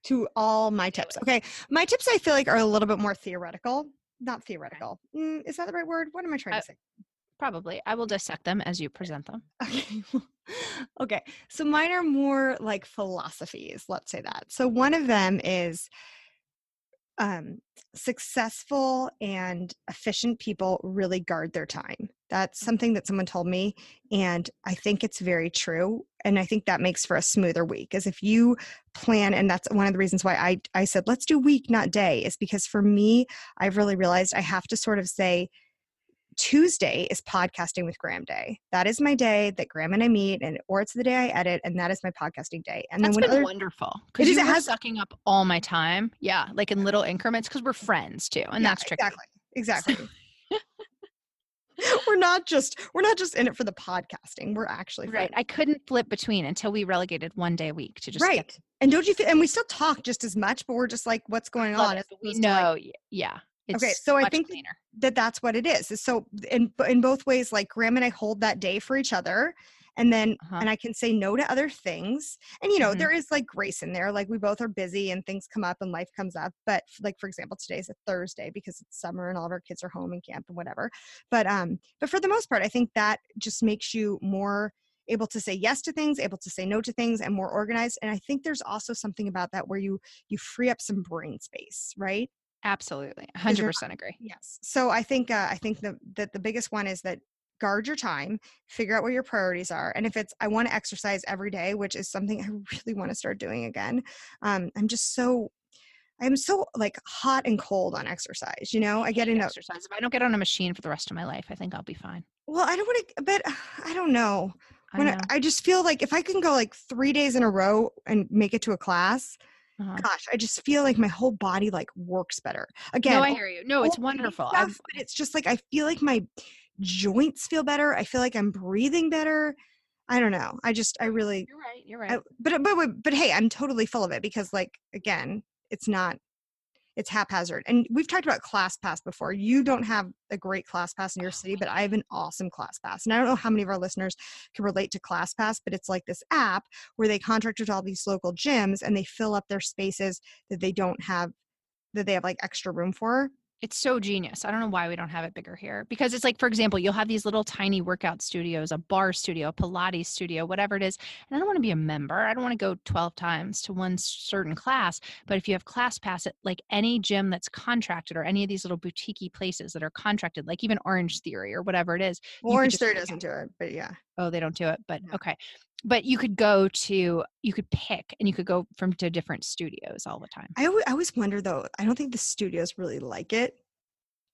to all my tips. Okay. My tips I feel like are a little bit more theoretical. Not theoretical. Mm, is that the right word? What am I trying uh, to say? Probably. I will dissect them as you present them. Okay. okay. So mine are more like philosophies, let's say that. So one of them is um, successful and efficient people really guard their time. That's mm. something that someone told me, and I think it's very true. And I think that makes for a smoother week. Is if you plan, and that's one of the reasons why I I said let's do week, not day, is because for me, I've really realized I have to sort of say Tuesday is podcasting with Graham Day. That is my day that Graham and I meet, and or it's the day I edit, and that is my podcasting day. And That's then when been other, wonderful because you it has sucking up all my time. Yeah, like in little increments because we're friends too, and yeah, that's tricky. Exactly. Exactly. we're not just we're not just in it for the podcasting. We're actually right. I couldn't flip between until we relegated one day a week to just right. Get- and don't you feel? And we still talk just as much, but we're just like, what's going on? We know, like, yeah. It's okay, so I think cleaner. that that's what it is. So in in both ways, like Graham and I hold that day for each other, and then uh-huh. and I can say no to other things. And you know, mm-hmm. there is like grace in there. Like we both are busy and things come up and life comes up. But like for example, today's a Thursday because it's summer and all of our kids are home and camp and whatever. But um, but for the most part, I think that just makes you more able to say yes to things able to say no to things and more organized and i think there's also something about that where you you free up some brain space right Absolutely. 100% agree. Yes. So I think uh, I think the, that the biggest one is that guard your time, figure out what your priorities are. And if it's I want to exercise every day, which is something I really want to start doing again. Um, I'm just so I'm so like hot and cold on exercise. You know, I get into exercise. If I don't get on a machine for the rest of my life, I think I'll be fine. Well, I don't want to, but I don't know. When I, I, I just feel like if I can go like three days in a row and make it to a class, uh-huh. gosh, I just feel like my whole body like works better. Again, no, I hear you. No, it's wonderful. Stuff, but it's just like I feel like my joints feel better. I feel like I'm breathing better. I don't know. I just I really You're right. You're right. I, but but but hey, I'm totally full of it because like again, it's not it's haphazard. And we've talked about ClassPass before. You don't have a great ClassPass in your city, but I have an awesome ClassPass. And I don't know how many of our listeners can relate to ClassPass, but it's like this app where they contract with all these local gyms and they fill up their spaces that they don't have that they have like extra room for it's so genius. I don't know why we don't have it bigger here. Because it's like, for example, you'll have these little tiny workout studios, a barre studio, a Pilates studio, whatever it is. And I don't want to be a member. I don't want to go 12 times to one certain class. But if you have ClassPass at like any gym that's contracted or any of these little boutique places that are contracted, like even Orange Theory or whatever it is. Orange Theory doesn't do it, but yeah. Oh, they don't do it. But okay but you could go to you could pick and you could go from to different studios all the time. I always, always wonder though i don't think the studios really like it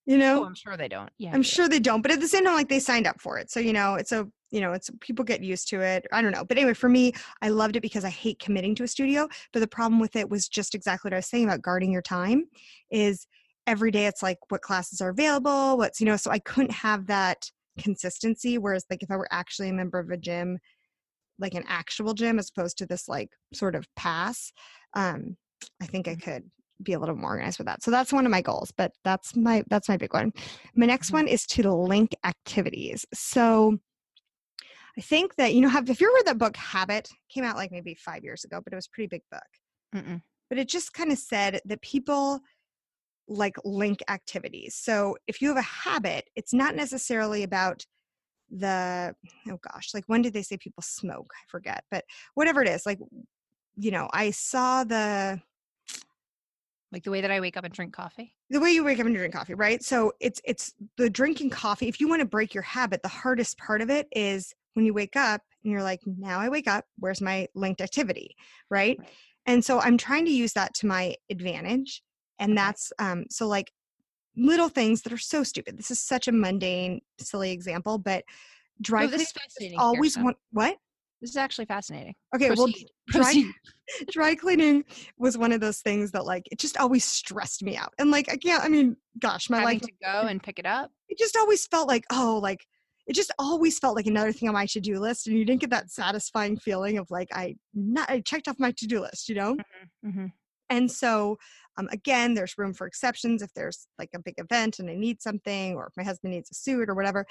you oh, know? Oh, i'm sure they don't. Yeah i'm sure they don't but at the same time like they signed up for it so you know it's a you know it's people get used to it i don't know but anyway for me i loved it because i hate committing to a studio but the problem with it was just exactly what i was saying about guarding your time is every day it's like what classes are available what's you know so i couldn't have that consistency whereas like if i were actually a member of a gym like an actual gym as opposed to this like sort of pass um i think i mm-hmm. could be a little more organized with that. So that's one of my goals, but that's my that's my big one. My next Mhm. one is to link activities. So I think that you know have if you read that book Habit came out like maybe 5 years ago, but it was a pretty big book. Mm-mm. But it just kind of said that people like link activities. So if you have a habit, it's not necessarily about the oh gosh, like when did they say people smoke? I forget. But whatever it is, like you know, I saw the Like the way that I wake up and drink coffee. the way you wake up and drink coffee, right? So it's it's the drinking coffee. If you want to break your habit, the hardest part of it is when you wake up and you're like, now I wake up, where's my linked activity, right? Right. And so I'm trying to use that to my advantage. And that's um so like little things that are so stupid. This is such a mundane, silly example, but dry No, cleaning always want what? This is actually fascinating. Okay, Proceed. well dry, dry cleaning was one of those things that like it just always stressed me out. And like I can't I mean, gosh, my Having life to go and pick it up. it just always felt like oh like it just always felt like another thing on my to-do list and you didn't get that satisfying feeling of like i not i checked off my to-do list you know Mm-hmm. And so um, again there's room for exceptions if there's like a big event and i need something or if my husband needs a suit or whatever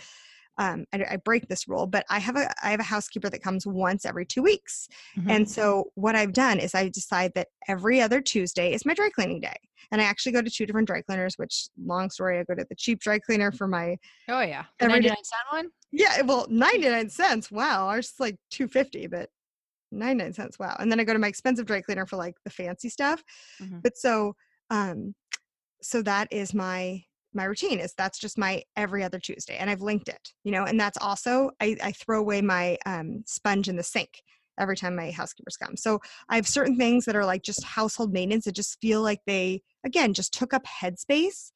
um, I, I break this rule but i have a i have a housekeeper that comes once every two weeks Mm-hmm. and so what I've done is I decide that every other Tuesday is my dry cleaning day. And I actually go to two different dry cleaners, which long story, I go to the cheap dry cleaner for my oh yeah, the ninety nine cent one. yeah, well, 99 cents. Wow. Ours is like 250, but 99 cents. Wow. And then I go to my expensive dry cleaner for like the fancy stuff. Mhm. But so um so that is my my routine is that's just my every other Tuesday and I've linked it, you know, and that's also I, I throw away my um sponge in the sink every time my housekeepers come. So I have certain things that are like just household maintenance that just feel like they again just took up headspace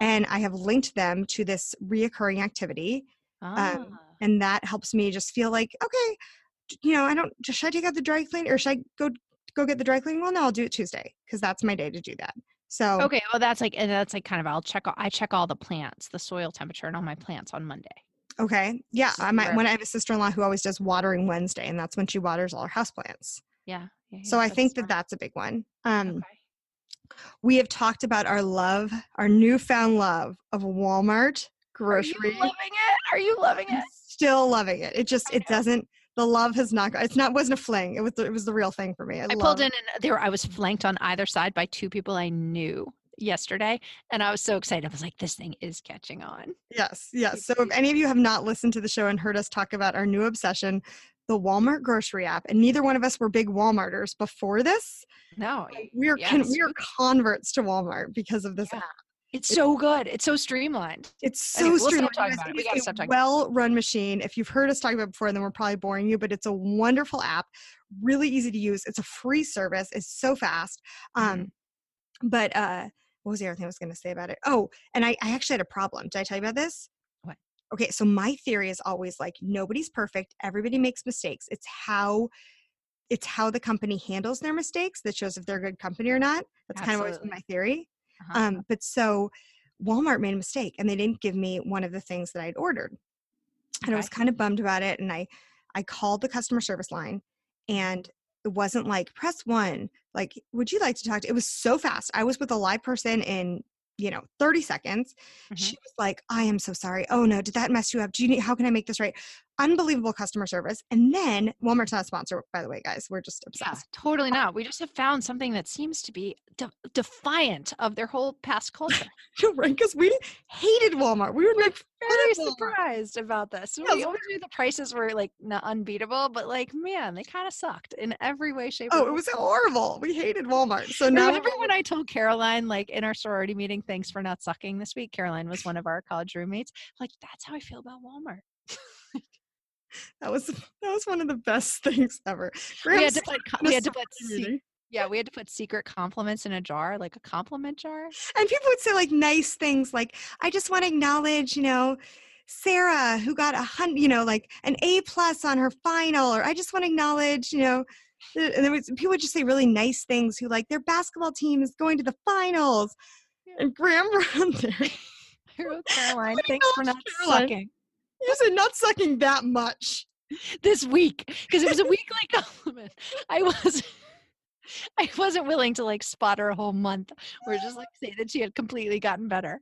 and I have linked them to this reoccurring activity Ah. and that helps me just feel like okay you know i don't just should i take out the dry clean or should i go go get the dry cleaning well no i'll do it tuesday because that's my day to do that so okay, well that's like and that's like kind of I'll check all, I check all the plants, the soil temperature and all my plants on Monday. okay yeah i might when i have a sister-in-law who always does watering wednesday and that's when she waters all her houseplants Yeah. yeah, so i think that that's a big one um Okay. we have talked about our love our newfound love of walmart grocery. Are you loving it? Are you loving I'm it? still loving it it just it doesn't the love has not it's not wasn't a fling it was the, it was the real thing for me i, I pulled in and there I was flanked on either side by two people I knew yesterday and I was so excited. I was like, this thing is catching on. Yes, yes. So if mm-hmm. any of you have not listened to the show and heard us talk about our new obsession, the Walmart grocery app, and neither one of us were big Walmarters before this, No, we're con- Yes, we're converts to Walmart because of this Yeah. app. It's so good. It's so streamlined. It's so Anyway, we'll stop streamlined. talking about it. We is gotta a stop talking well-run machine. If you've heard us talk about it before, then we're probably boring you, but it's a wonderful app, really easy to use. It's a free service. It's so fast. Um, Mm-hmm. but uh, what was the other thing I was going to say about it? Oh, and I, I actually had a problem. Did I tell you about this? What? Okay, so my theory is always like nobody's perfect. Everybody makes mistakes. It's how it's how the company handles their mistakes that shows if they're a good company or not. That's kind of always been my theory. Uh-huh. Um, but so Walmart made a mistake and they didn't give me one of the things that I'd ordered. And I was kind of bummed about it. And I I called the customer service line and it wasn't like press one, like, would you like to talk to? It was so fast. I was with a live person in, you know, 30 seconds. Mhm. She was like, I am so sorry. Oh no, did that mess you up? Do you need how can I make this right? Unbelievable customer service. And then Walmart's not a sponsor, by the way, guys. We're just yeah, obsessed. totally not. We just have found something that seems to be de- defiant of their whole past culture. right? Because we hated Walmart. We were like Very surprised about this. Yeah, we always knew the prices were like not unbeatable, but like man, they kind of sucked in every way, shape. or Oh, it was horrible. We hated Walmart. So now Remember when I told Caroline, like in our sorority meeting, thanks for not sucking this week? Caroline was one of our college roommates. Like, that's how I feel about Walmart. That was that was one of the best things ever. We had to put, co- in a we had to put, se- yeah, we had to put secret compliments in a jar, like a compliment jar. and people would say like nice things like, I just want to acknowledge, you know, Sarah who got a hundred, you know, like an A plus on her final, or I just want to acknowledge, you know, and there was people would just say really nice things who like their basketball team is going to the finals. Yeah. And Graham ran there. I wrote Caroline, thanks for not Caroline. sucking You said not sucking that much. this week because it was a weekly compliment. I was. I wasn't willing to like spot her a whole month or just like say that she had completely gotten better.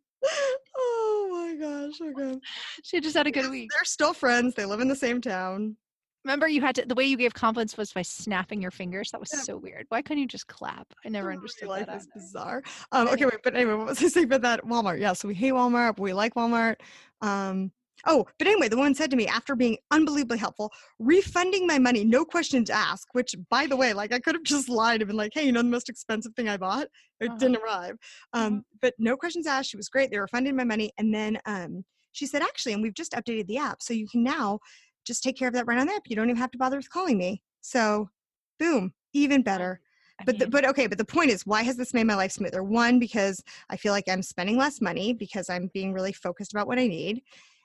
Oh my gosh. Okay. She just had a good Yes, week. They're still friends. They live in the same town. Remember, you had to, the way you gave confidence was by snapping your fingers. That was Yeah. so weird. Why couldn't you just clap? I never Your understood life that. is either. bizarre. Um, okay, wait, but anyway, what was I saying about that Walmart? Yeah, so we hate Walmart, but we like Walmart. Um, oh, but anyway, the woman said to me after being unbelievably helpful, refunding my money, no questions asked. Which, by the way, like I could have just lied and been like, "Hey, you know the most expensive thing I bought? It Uh-huh. didn't arrive." Um, But no questions asked. She was great. They refunded my money, and then um, she said, "Actually, and we've just updated the app, so you can now just take care of that right on the app. You don't even have to bother with calling me." So, boom, even better I but the, but okay but the point is why has this made my life smoother one because i feel like i'm spending less money because i'm being really focused about what i need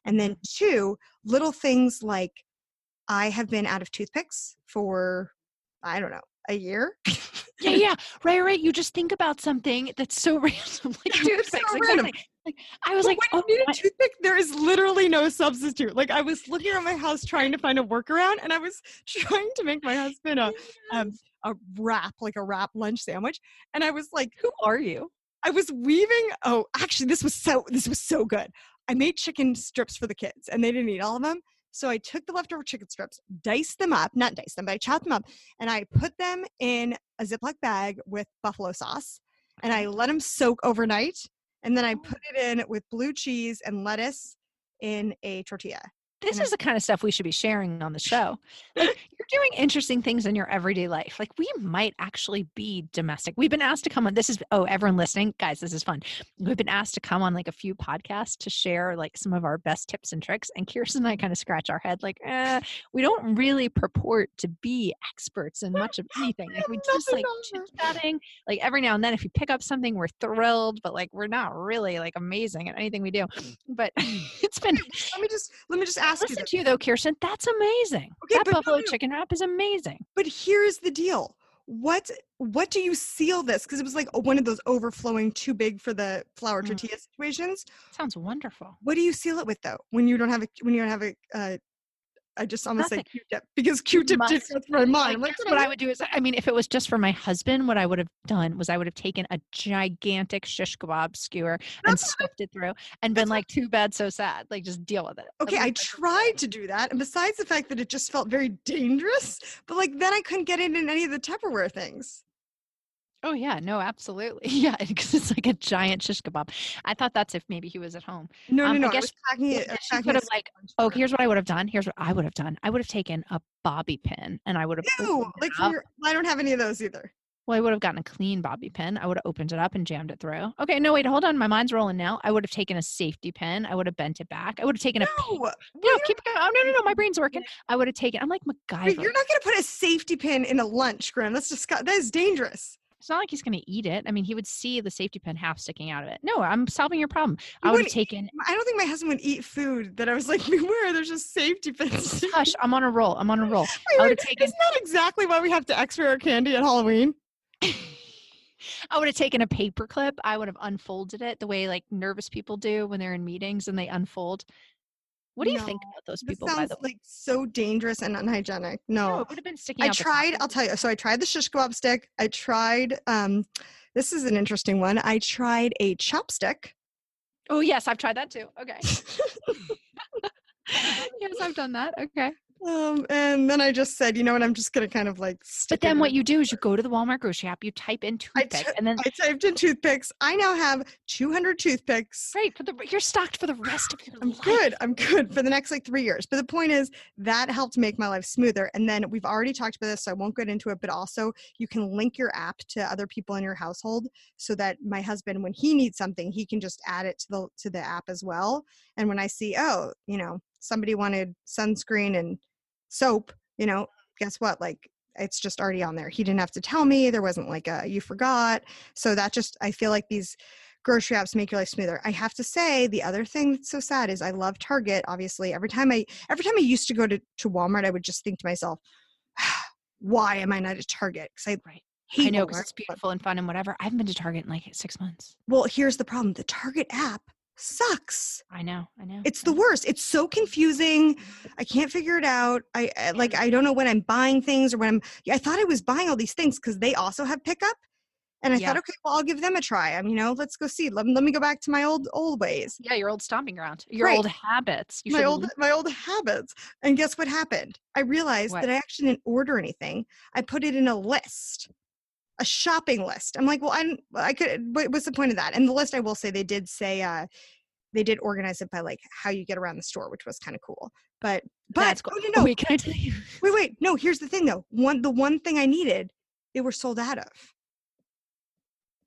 and then two little things like i have been out of toothpicks for i don't know a year yeah, yeah, right, right. You just think about something that's so random, like It's so toothpicks. random. Like I was But like, when oh, you need my- a toothpick there is literally no substitute like i was looking around my house trying to find a workaround and i was trying to make my husband a um, a wrap like a wrap lunch sandwich and i was like who are you? I was weaving. Oh, actually, this was so this was so good. I made chicken strips for the kids, and they didn't eat all of them. So I took the leftover chicken strips, diced them up, not diced them, but I chopped them up, and I put them in a Ziploc bag with buffalo sauce, and I let them soak overnight, and then I oh. put it in with blue cheese and lettuce in a tortilla. This is the kind of stuff we should be sharing on the show. Like, you're doing interesting things in your everyday life. Like we might actually be domestic. We've been asked to come on. This is oh, everyone listening, guys, this is fun. We've been asked to come on like a few podcasts to share like some of our best tips and tricks. And Kirsten and I kind of scratch our head, like, eh, we don't really purport to be experts in much of anything. Like we just like chatting. Like every now and then, if you pick up something, we're thrilled, but like we're not really like amazing at anything we do. But it's been Let me just let me just ask. Listen This. to you though, Kirsten. That's amazing. Okay, that buffalo no. chicken wrap is amazing. But here's the deal. What what do you seal this? Because it was like one of those overflowing, too big for the flour Mm. tortilla situations. Sounds wonderful. What do you seal it with though? When you don't have a when you don't have a uh, I just almost say. Q-tip because Q-tip did go through my mind. Like, I'm like, guess "What what I would do is, I mean, if it was just for my husband, what I would have done was I would have taken a gigantic shish kebab skewer and scooped it through and been like, too bad, so sad. Like, just deal with it. Okay, I least that's what tried to do that, and besides the fact that it just felt very dangerous, but like then I couldn't get it in any of the Tupperware things. Oh yeah, no, absolutely, yeah, because it's like a giant shish kebab. I thought that's if maybe he was at home. No, Um, no, no. I, guess was packing Yeah. I she packing could have like, oh, here's what I would have done. Here's what I would have done. I would have taken a bobby pin and I would have Ew, like up. from your, I don't have any of those either. Well, I would have gotten a clean bobby pin. I would have opened it up and jammed it through. Okay, no, wait, hold on. My mind's rolling now. I would have taken a safety pin. I would have bent it back. I would have taken a. No, No, keep going. Oh no, no, no! My brain's working. I would have taken. I'm like MacGyver. wait, you're not going to put a safety pin in a lunch, Graham. That's just that is dangerous. It's not like he's going to eat it. I mean, he would see the safety pin half sticking out of it. No, I'm solving your problem. You I would have taken. I don't think my husband would eat food that I was like, beware, there's just safety pins. Hush! I'm on a roll. I'm on a roll. Wait, I would have taken. Isn't that exactly why we have to X-ray our candy at Halloween? I would have taken a paper clip. I would have unfolded it the way like nervous people do when they're in meetings and they unfold. What do you think about those This people? By sounds like so dangerous and unhygienic. no, No, it would have been sticking. I out the top. tried. I'll tell you. So I tried the shish kebab stick. I tried. Um, this is an interesting one. I tried a chopstick. Oh yes, I've tried that too. Okay. yes, I've done that. Okay. Um, and then I just said, you know what? I'm just gonna kind of like. Stick But then what you do is you go to the Walmart grocery app, you type in toothpicks, toothpick, took- and then I typed in toothpicks. I now have 200 toothpicks. great for the you're stocked for the rest of your life. I'm life. good. I'm good for the next like three years. But the point is that helped make my life smoother. And then we've already talked about this, so I won't get into it. But also, you can link your app to other people in your household, so that my husband, when he needs something, he can just add it to the to the app as well. And when I see, oh, you know, somebody wanted sunscreen and soap, you know, guess what? Like it's just already on there. He didn't have to tell me. There wasn't like a you forgot. So that just I feel like these grocery apps make your life smoother. I have to say the other thing that's so sad is I love Target. Obviously, every time I every time I used to go to, to Walmart, I would just think to myself, why am I not at Target? Because I Right. hate I know because it's beautiful and fun and whatever. I haven't been to Target in like six months. Well, here's the problem: the Target app sucks. I know. I know. It's the worst. It's so confusing. I can't figure it out. I, I like I don't know when I'm buying things or when I'm I thought I was buying all these things cuz they also have pickup. And I Yeah. thought, okay, well, I'll give them a try. I'm, you know, let's go see. Let, let me go back to my old old ways, Yeah, your old stomping ground, your Right. old habits. You my old l- my old habits. And guess what happened? I realized What? that I actually didn't order anything. I put it in a list, a shopping list. I'm like, well, I didn't- I could. What's the point of that? And the list, I will say, they did say, uh, they did organize it by like how you get around the store, which was kind of cool. But but That's cool. oh, no, no, Wait, can I tell you? wait, wait, no. Here's the thing, though. One, the one thing I needed, they were sold out of.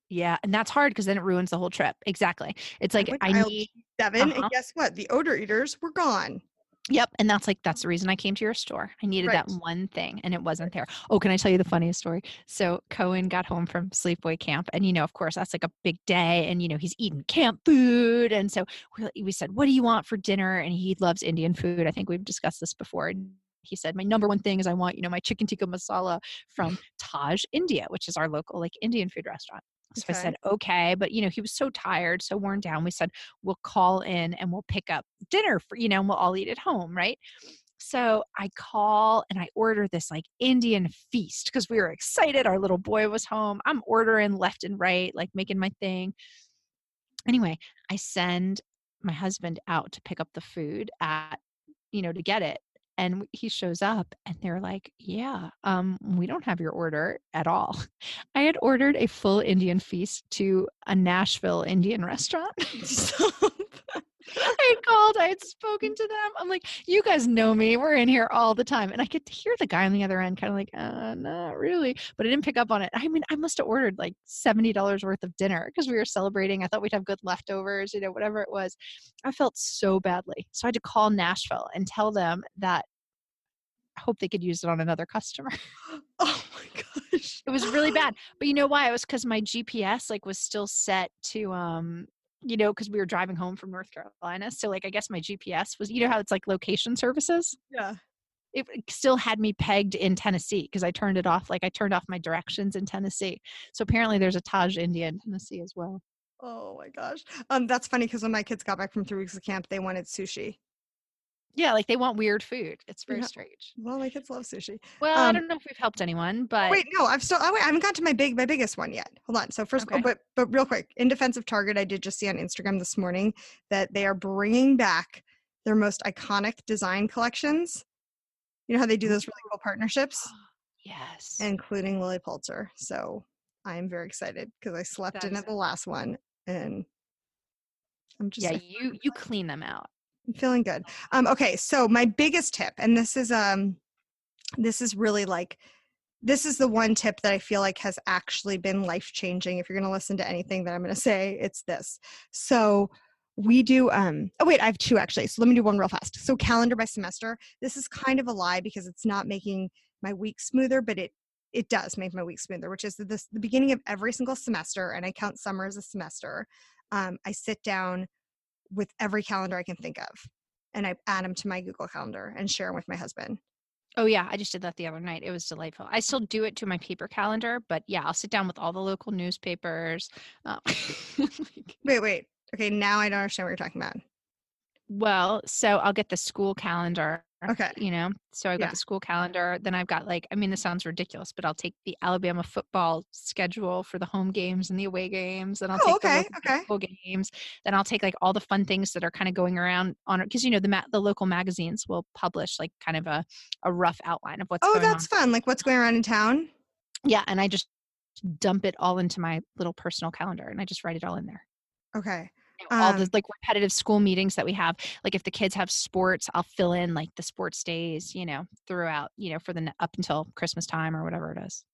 Yeah, and that's hard because then it ruins the whole trip. Exactly. It's like I aisle need. Seven, Uh-huh. and guess what? The odor eaters were gone. Yep, and that's like that's the reason I came to your store. I needed that one thing, and it wasn't there. Oh, can I tell you the funniest story? So Cohen got home from sleepaway camp, and you know, of course, that's like a big day, and you know, he's eating camp food, and so we, we said, "What do you want for dinner?" And he loves Indian food. I think we've discussed this before. And he said, "My number one thing is I want you know my chicken tikka masala from Taj India, which is our local like Indian food restaurant." So I said, okay. But, you know, he was so tired, so worn down. We said, we'll call in and we'll pick up dinner for, you know, and we'll all eat at home. Right. So I call and I order this like Indian feast because we were excited. Our little boy was home. I'm ordering left and right, like making my thing. Anyway, I send my husband out to pick up the food at, you know, to get it. And he shows up and they're like, Yeah, um, we don't have your order at all. I had ordered a full Indian feast to a Nashville Indian restaurant. Stop. I had called, I had spoken to them. I'm like, you guys know me. We're in here all the time. And I could hear the guy on the other end kind of like, uh, not really. But I didn't pick up on it. I mean, I must have ordered like $70 worth of dinner because we were celebrating. I thought we'd have good leftovers, you know, whatever it was. I felt so badly. So I had to call Nashville and tell them that I hope they could use it on another customer. oh my gosh. It was really bad. But you know why? It was because my GPS like was still set to um you know, because we were driving home from North Carolina. So like I guess my GPS was you know how it's like location services? Yeah. It still had me pegged in Tennessee because I turned it off. Like I turned off my directions in Tennessee. So apparently there's a Taj India in Tennessee as well. Oh my gosh. Um, that's funny because when my kids got back from three weeks of camp, they wanted sushi. Yeah, like they want weird food. It's very Yeah. strange. Well, my kids love sushi. Well, I Um, don't know if we've helped anyone, but Wait, no, I've still. I, wait, I haven't got to my big, my biggest one yet. Hold on. So first, oh, Okay. but but real quick, in defense of Target, I did just see on Instagram this morning that they are bringing back their most iconic design collections. You know how they do those really cool partnerships, yes. including Lilly Pulitzer. So I am very excited because I slept in at the last one, and I'm just yeah, I you you clean them out. I'm feeling good. Um, okay, so my biggest tip, and this is um, this is really like, this is the one tip that I feel like has actually been life changing. If you're going to listen to anything that I'm going to say, it's this. So we do. Um, oh wait, I have two actually. So let me do one real fast. So calendar by semester. This is kind of a lie because it's not making my week smoother, but it it does make my week smoother. Which is this the beginning of every single semester, and I count summer as a semester. Um, I sit down with every calendar I can think of. And I add them to my Google Calendar and share them with my husband. Oh yeah, I just did that the other night. It was delightful. I still do it to my paper calendar, but yeah, I'll sit down with all the local newspapers. Um, Wait, wait. Okay, now I don't understand what you're talking about. Well, so I'll get the school calendar. Okay. You know, so I've got Yeah. the school calendar. Then I've got like, I mean, this sounds ridiculous, but I'll take the Alabama football schedule for the home games and the away games. Then I'll Oh, take okay, the local okay. games. Then I'll take like all the fun things that are kind of going around on it because you know the ma- the local magazines will publish like kind of a a rough outline of what's Oh, going on. that's fun. Like what's going around in town? Yeah, and I just dump it all into my little personal calendar and I just write it all in there. Okay. Know, all Um, the like repetitive school meetings that we have. Like if the kids have sports, I'll fill in like the sports days, you know, throughout, you know, for the up until Christmas time or whatever it is.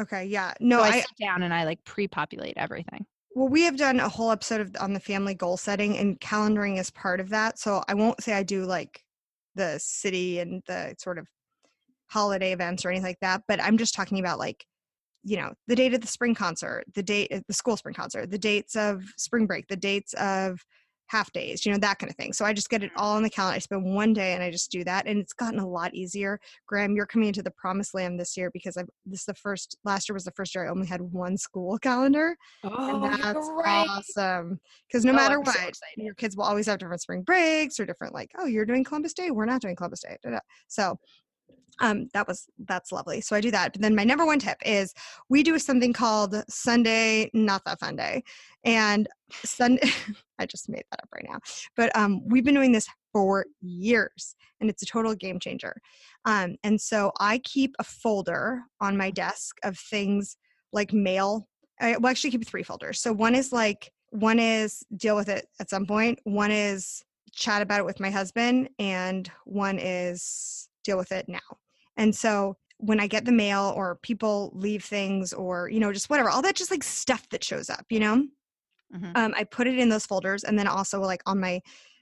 Okay. Yeah. No, so I, I, sit down and I like pre-populate everything. well, we have done a whole episode of on the family goal setting and calendaring is part of that. So I won't say I do like the city and the sort of holiday events or anything like that, but I'm just talking about like, you know, the date of the spring concert, the date, the school spring concert, the dates of spring break, the dates of half days, you know, that kind of thing. So I just get it Mm-hmm. all on the calendar. I spend one day and I just do that. And it's gotten a lot easier. Graham, you're coming into the promised land this year because I've, this is the first, last year was the first year I only had one school calendar. Oh, and that's right. awesome. Because no Oh, matter I'm what, excited. your kids will always have different spring breaks or different, like, oh, you're doing Columbus Day. We're not doing Columbus Day. da, da. So um that was that's lovely so i do that but then my number one tip is we do something called sunday not that fun day and sunday i just made that up right now but um we've been doing this for years and it's a total game changer. Um and so i keep a folder on my desk of things like mail i will actually keep three folders so one is like one is deal with it at some point one is chat about it with my husband and one is deal with it now and so when I get the mail or people leave things or, you know, just whatever, all that just like stuff that shows up, you know, Mhm. um, I put it in those folders and then also like on my,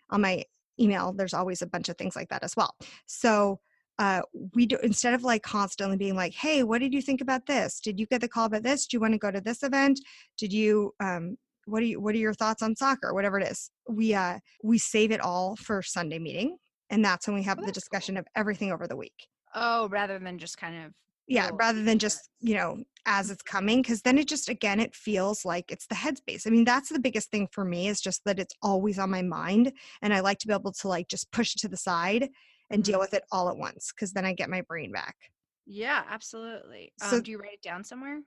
on my email, there's always a bunch of things like that as well. So uh, we do, instead of like constantly being like, Hey, what did you think about this? Did you get the call about this? Do you want to go to this event? Did you, um, what are you, what are your thoughts on soccer? Whatever it is, we, uh, we save it all for Sunday meeting. And that's when we have Oh, the that's cool. discussion of everything over the week Oh, rather than just kind of yeah rather than just you know as it's coming because then it just again it feels like it's the headspace i mean that's the biggest thing for me is just that it's always on my mind and i like to be able to like just push it to the side and deal Mhm. with it all at once because then i get my brain back Yeah, absolutely. Um, So- do you write it down somewhere?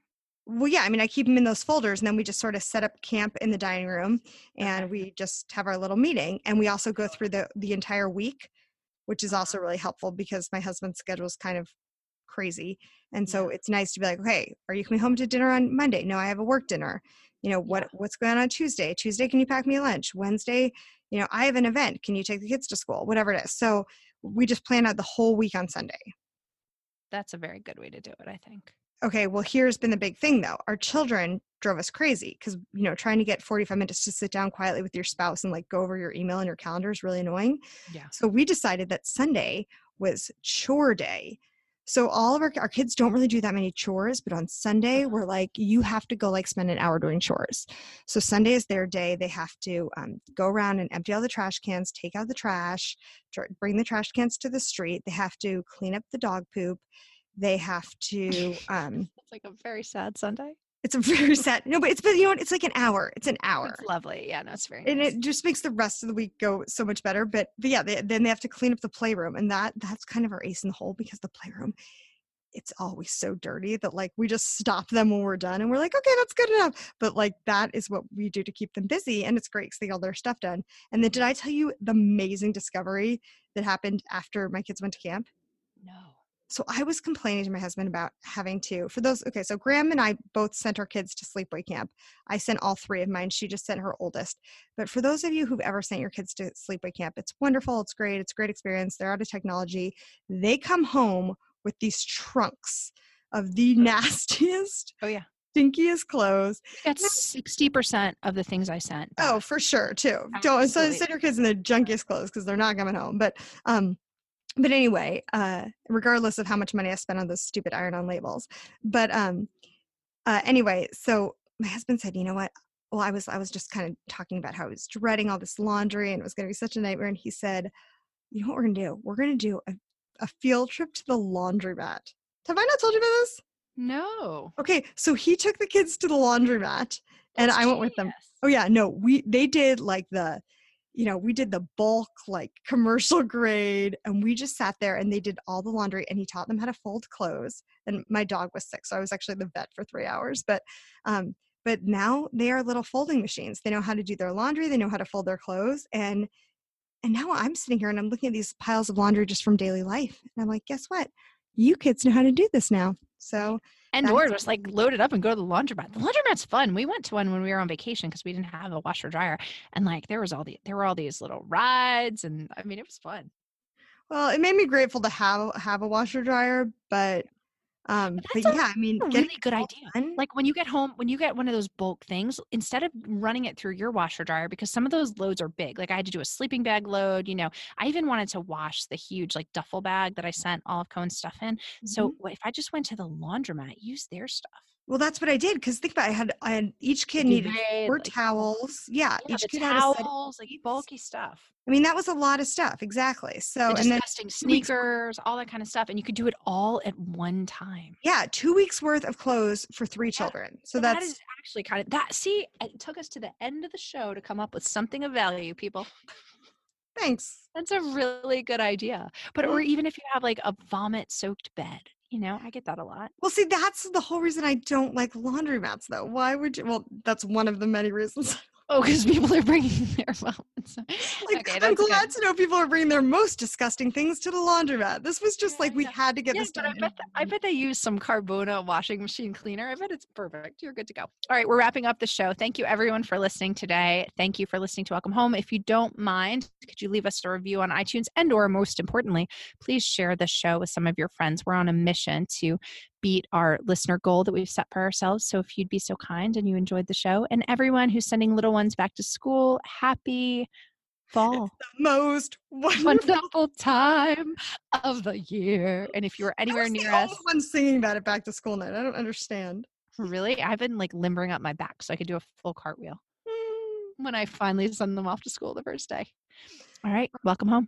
well yeah i mean i keep them in those folders and then we just sort of set up camp in the dining room and Okay. we just have our little meeting and we also go through the the entire week which is uh-huh. also really helpful because my husband's schedule is kind of crazy and so Yeah. it's nice to be like okay are you coming home to dinner on monday? No i have a work dinner. You know what Yeah. what's going on on tuesday? Tuesday can you pack me a lunch? Wednesday you know i have an event. Can you take the kids to school? whatever it is. So we just plan out the whole week on sunday. That's a very good way to do it, I think. Okay well here's been the big thing though. Our children drove us crazy because you know trying to get 45 minutes to sit down quietly with your spouse and like go over your email and your calendar is really annoying. Yeah. so we decided that sunday was chore day. So all of our, our kids don't really do that many chores but on sunday Uh-huh. we're like you have to go like spend an hour doing chores. So sunday is their day. They have to um, go around and empty all the trash cans take out the trash tr- bring the trash cans to the street. They have to clean up the dog poop they have to um, It's like a very sad Sunday. it's a very sad. No, but it's but you know what? It's like an hour. It's an hour, It's lovely. Yeah, no, it's very and nice. it just makes the rest of the week go so much better. But but yeah, they, then they have to clean up the playroom, and that that's kind of our ace in the hole because the playroom. It's always so dirty that like we just stop them when we're done and we're like, okay, that's good enough. But like that is what we do to keep them busy and it's great because they get all their stuff done. And then did I tell you the amazing discovery that happened after my kids went to camp? So I was complaining to my husband about having to for those okay so Graham and I both sent our kids to sleepaway camp. I sent all three of mine. She just sent her oldest. But for those of you who've ever sent your kids to sleepaway camp, it's wonderful, it's great, it's a great experience. They're out of technology. They come home with these trunks of the nastiest, Oh yeah. stinkiest clothes. That's sixty percent of the things I sent. Oh, for sure, too. Don't so send your kids in the junkiest clothes because they're not coming home. But um, but anyway, uh, regardless of how much money I spent on those stupid iron-on labels, but um, uh, anyway, so my husband said, you know what? Well, I was I was just kind of talking about how I was dreading all this laundry and it was going to be such a nightmare, and he said, you know what we're gonna do? We're gonna do a, a field trip to the laundromat. Have I not told you about this? no. Okay, so he took the kids to the laundromat, and That's I went with them. Oh yeah, no, we they did like the, you know, we did the bulk like commercial grade, and we just sat there and they did all the laundry, and he taught them how to fold clothes. And my dog was sick, so I was actually the vet for three hours. But, um, but now they are little folding machines. They know how to do their laundry. They know how to fold their clothes, and and now I'm sitting here and I'm looking at these piles of laundry just from daily life, and I'm like, guess what? You kids know how to do this now. So And That's Nora was like loaded up and go to the laundromat. The laundromat's fun. We went to one when we were on vacation because we didn't have a washer dryer, and like there was all the there were all these little rides, and I mean it was fun. Well, it made me grateful to have have a washer dryer, but um, But but, yeah, I mean, really good idea. done- Like when you get home, when you get one of those bulk things, instead of running it through your washer dryer, because some of those loads are big. Like I had to do a sleeping bag load. You know, I even wanted to wash the huge like duffel bag that I sent all of Cohen's stuff in. So Mhm. what if I just went to the laundromat, use their stuff? Well, that's what I did because think about it, I had I had each kid needed four like, towels. Yeah, yeah each kid towels, had towels, like bulky stuff. I mean, that was a lot of stuff. Exactly. So and, and then sneakers, all that kind of stuff, and you could do it all at one time. Yeah, two weeks worth of clothes for three yeah. children. So, so that's that is actually kind of that. See, it took us to the end of the show to come up with something of value, people. Thanks. That's a really good idea. But or even if you have like a vomit soaked bed, you know, I get that a lot. Well, see, that's the whole reason I don't like laundromats, though. Why would you? Well, that's one of the many reasons Oh, because people are bringing their Like, okay, I'm glad good. to know people are bringing their most disgusting things to the laundromat. This was just yeah, like we yeah. had to get yeah, this done. I bet, I bet they use some Carbona washing machine cleaner. I bet it's perfect. You're good to go. All right, we're wrapping up the show. Thank you everyone for listening today. Thank you for listening to Welcome Home. If you don't mind, could you leave us a review on iTunes and or most importantly, please share the show with some of your friends. We're on a mission to beat our listener goal that we've set for ourselves. So if you'd be so kind and you enjoyed the show, and everyone who's sending little ones back to school, happy fall. Most wonderful. wonderful time of the year. And if you were anywhere near us, one singing about it back to school night. I don't understand. Really, I've been like limbering up my back so I could do a full cartwheel mm. when I finally send them off to school the first day. All right, welcome home.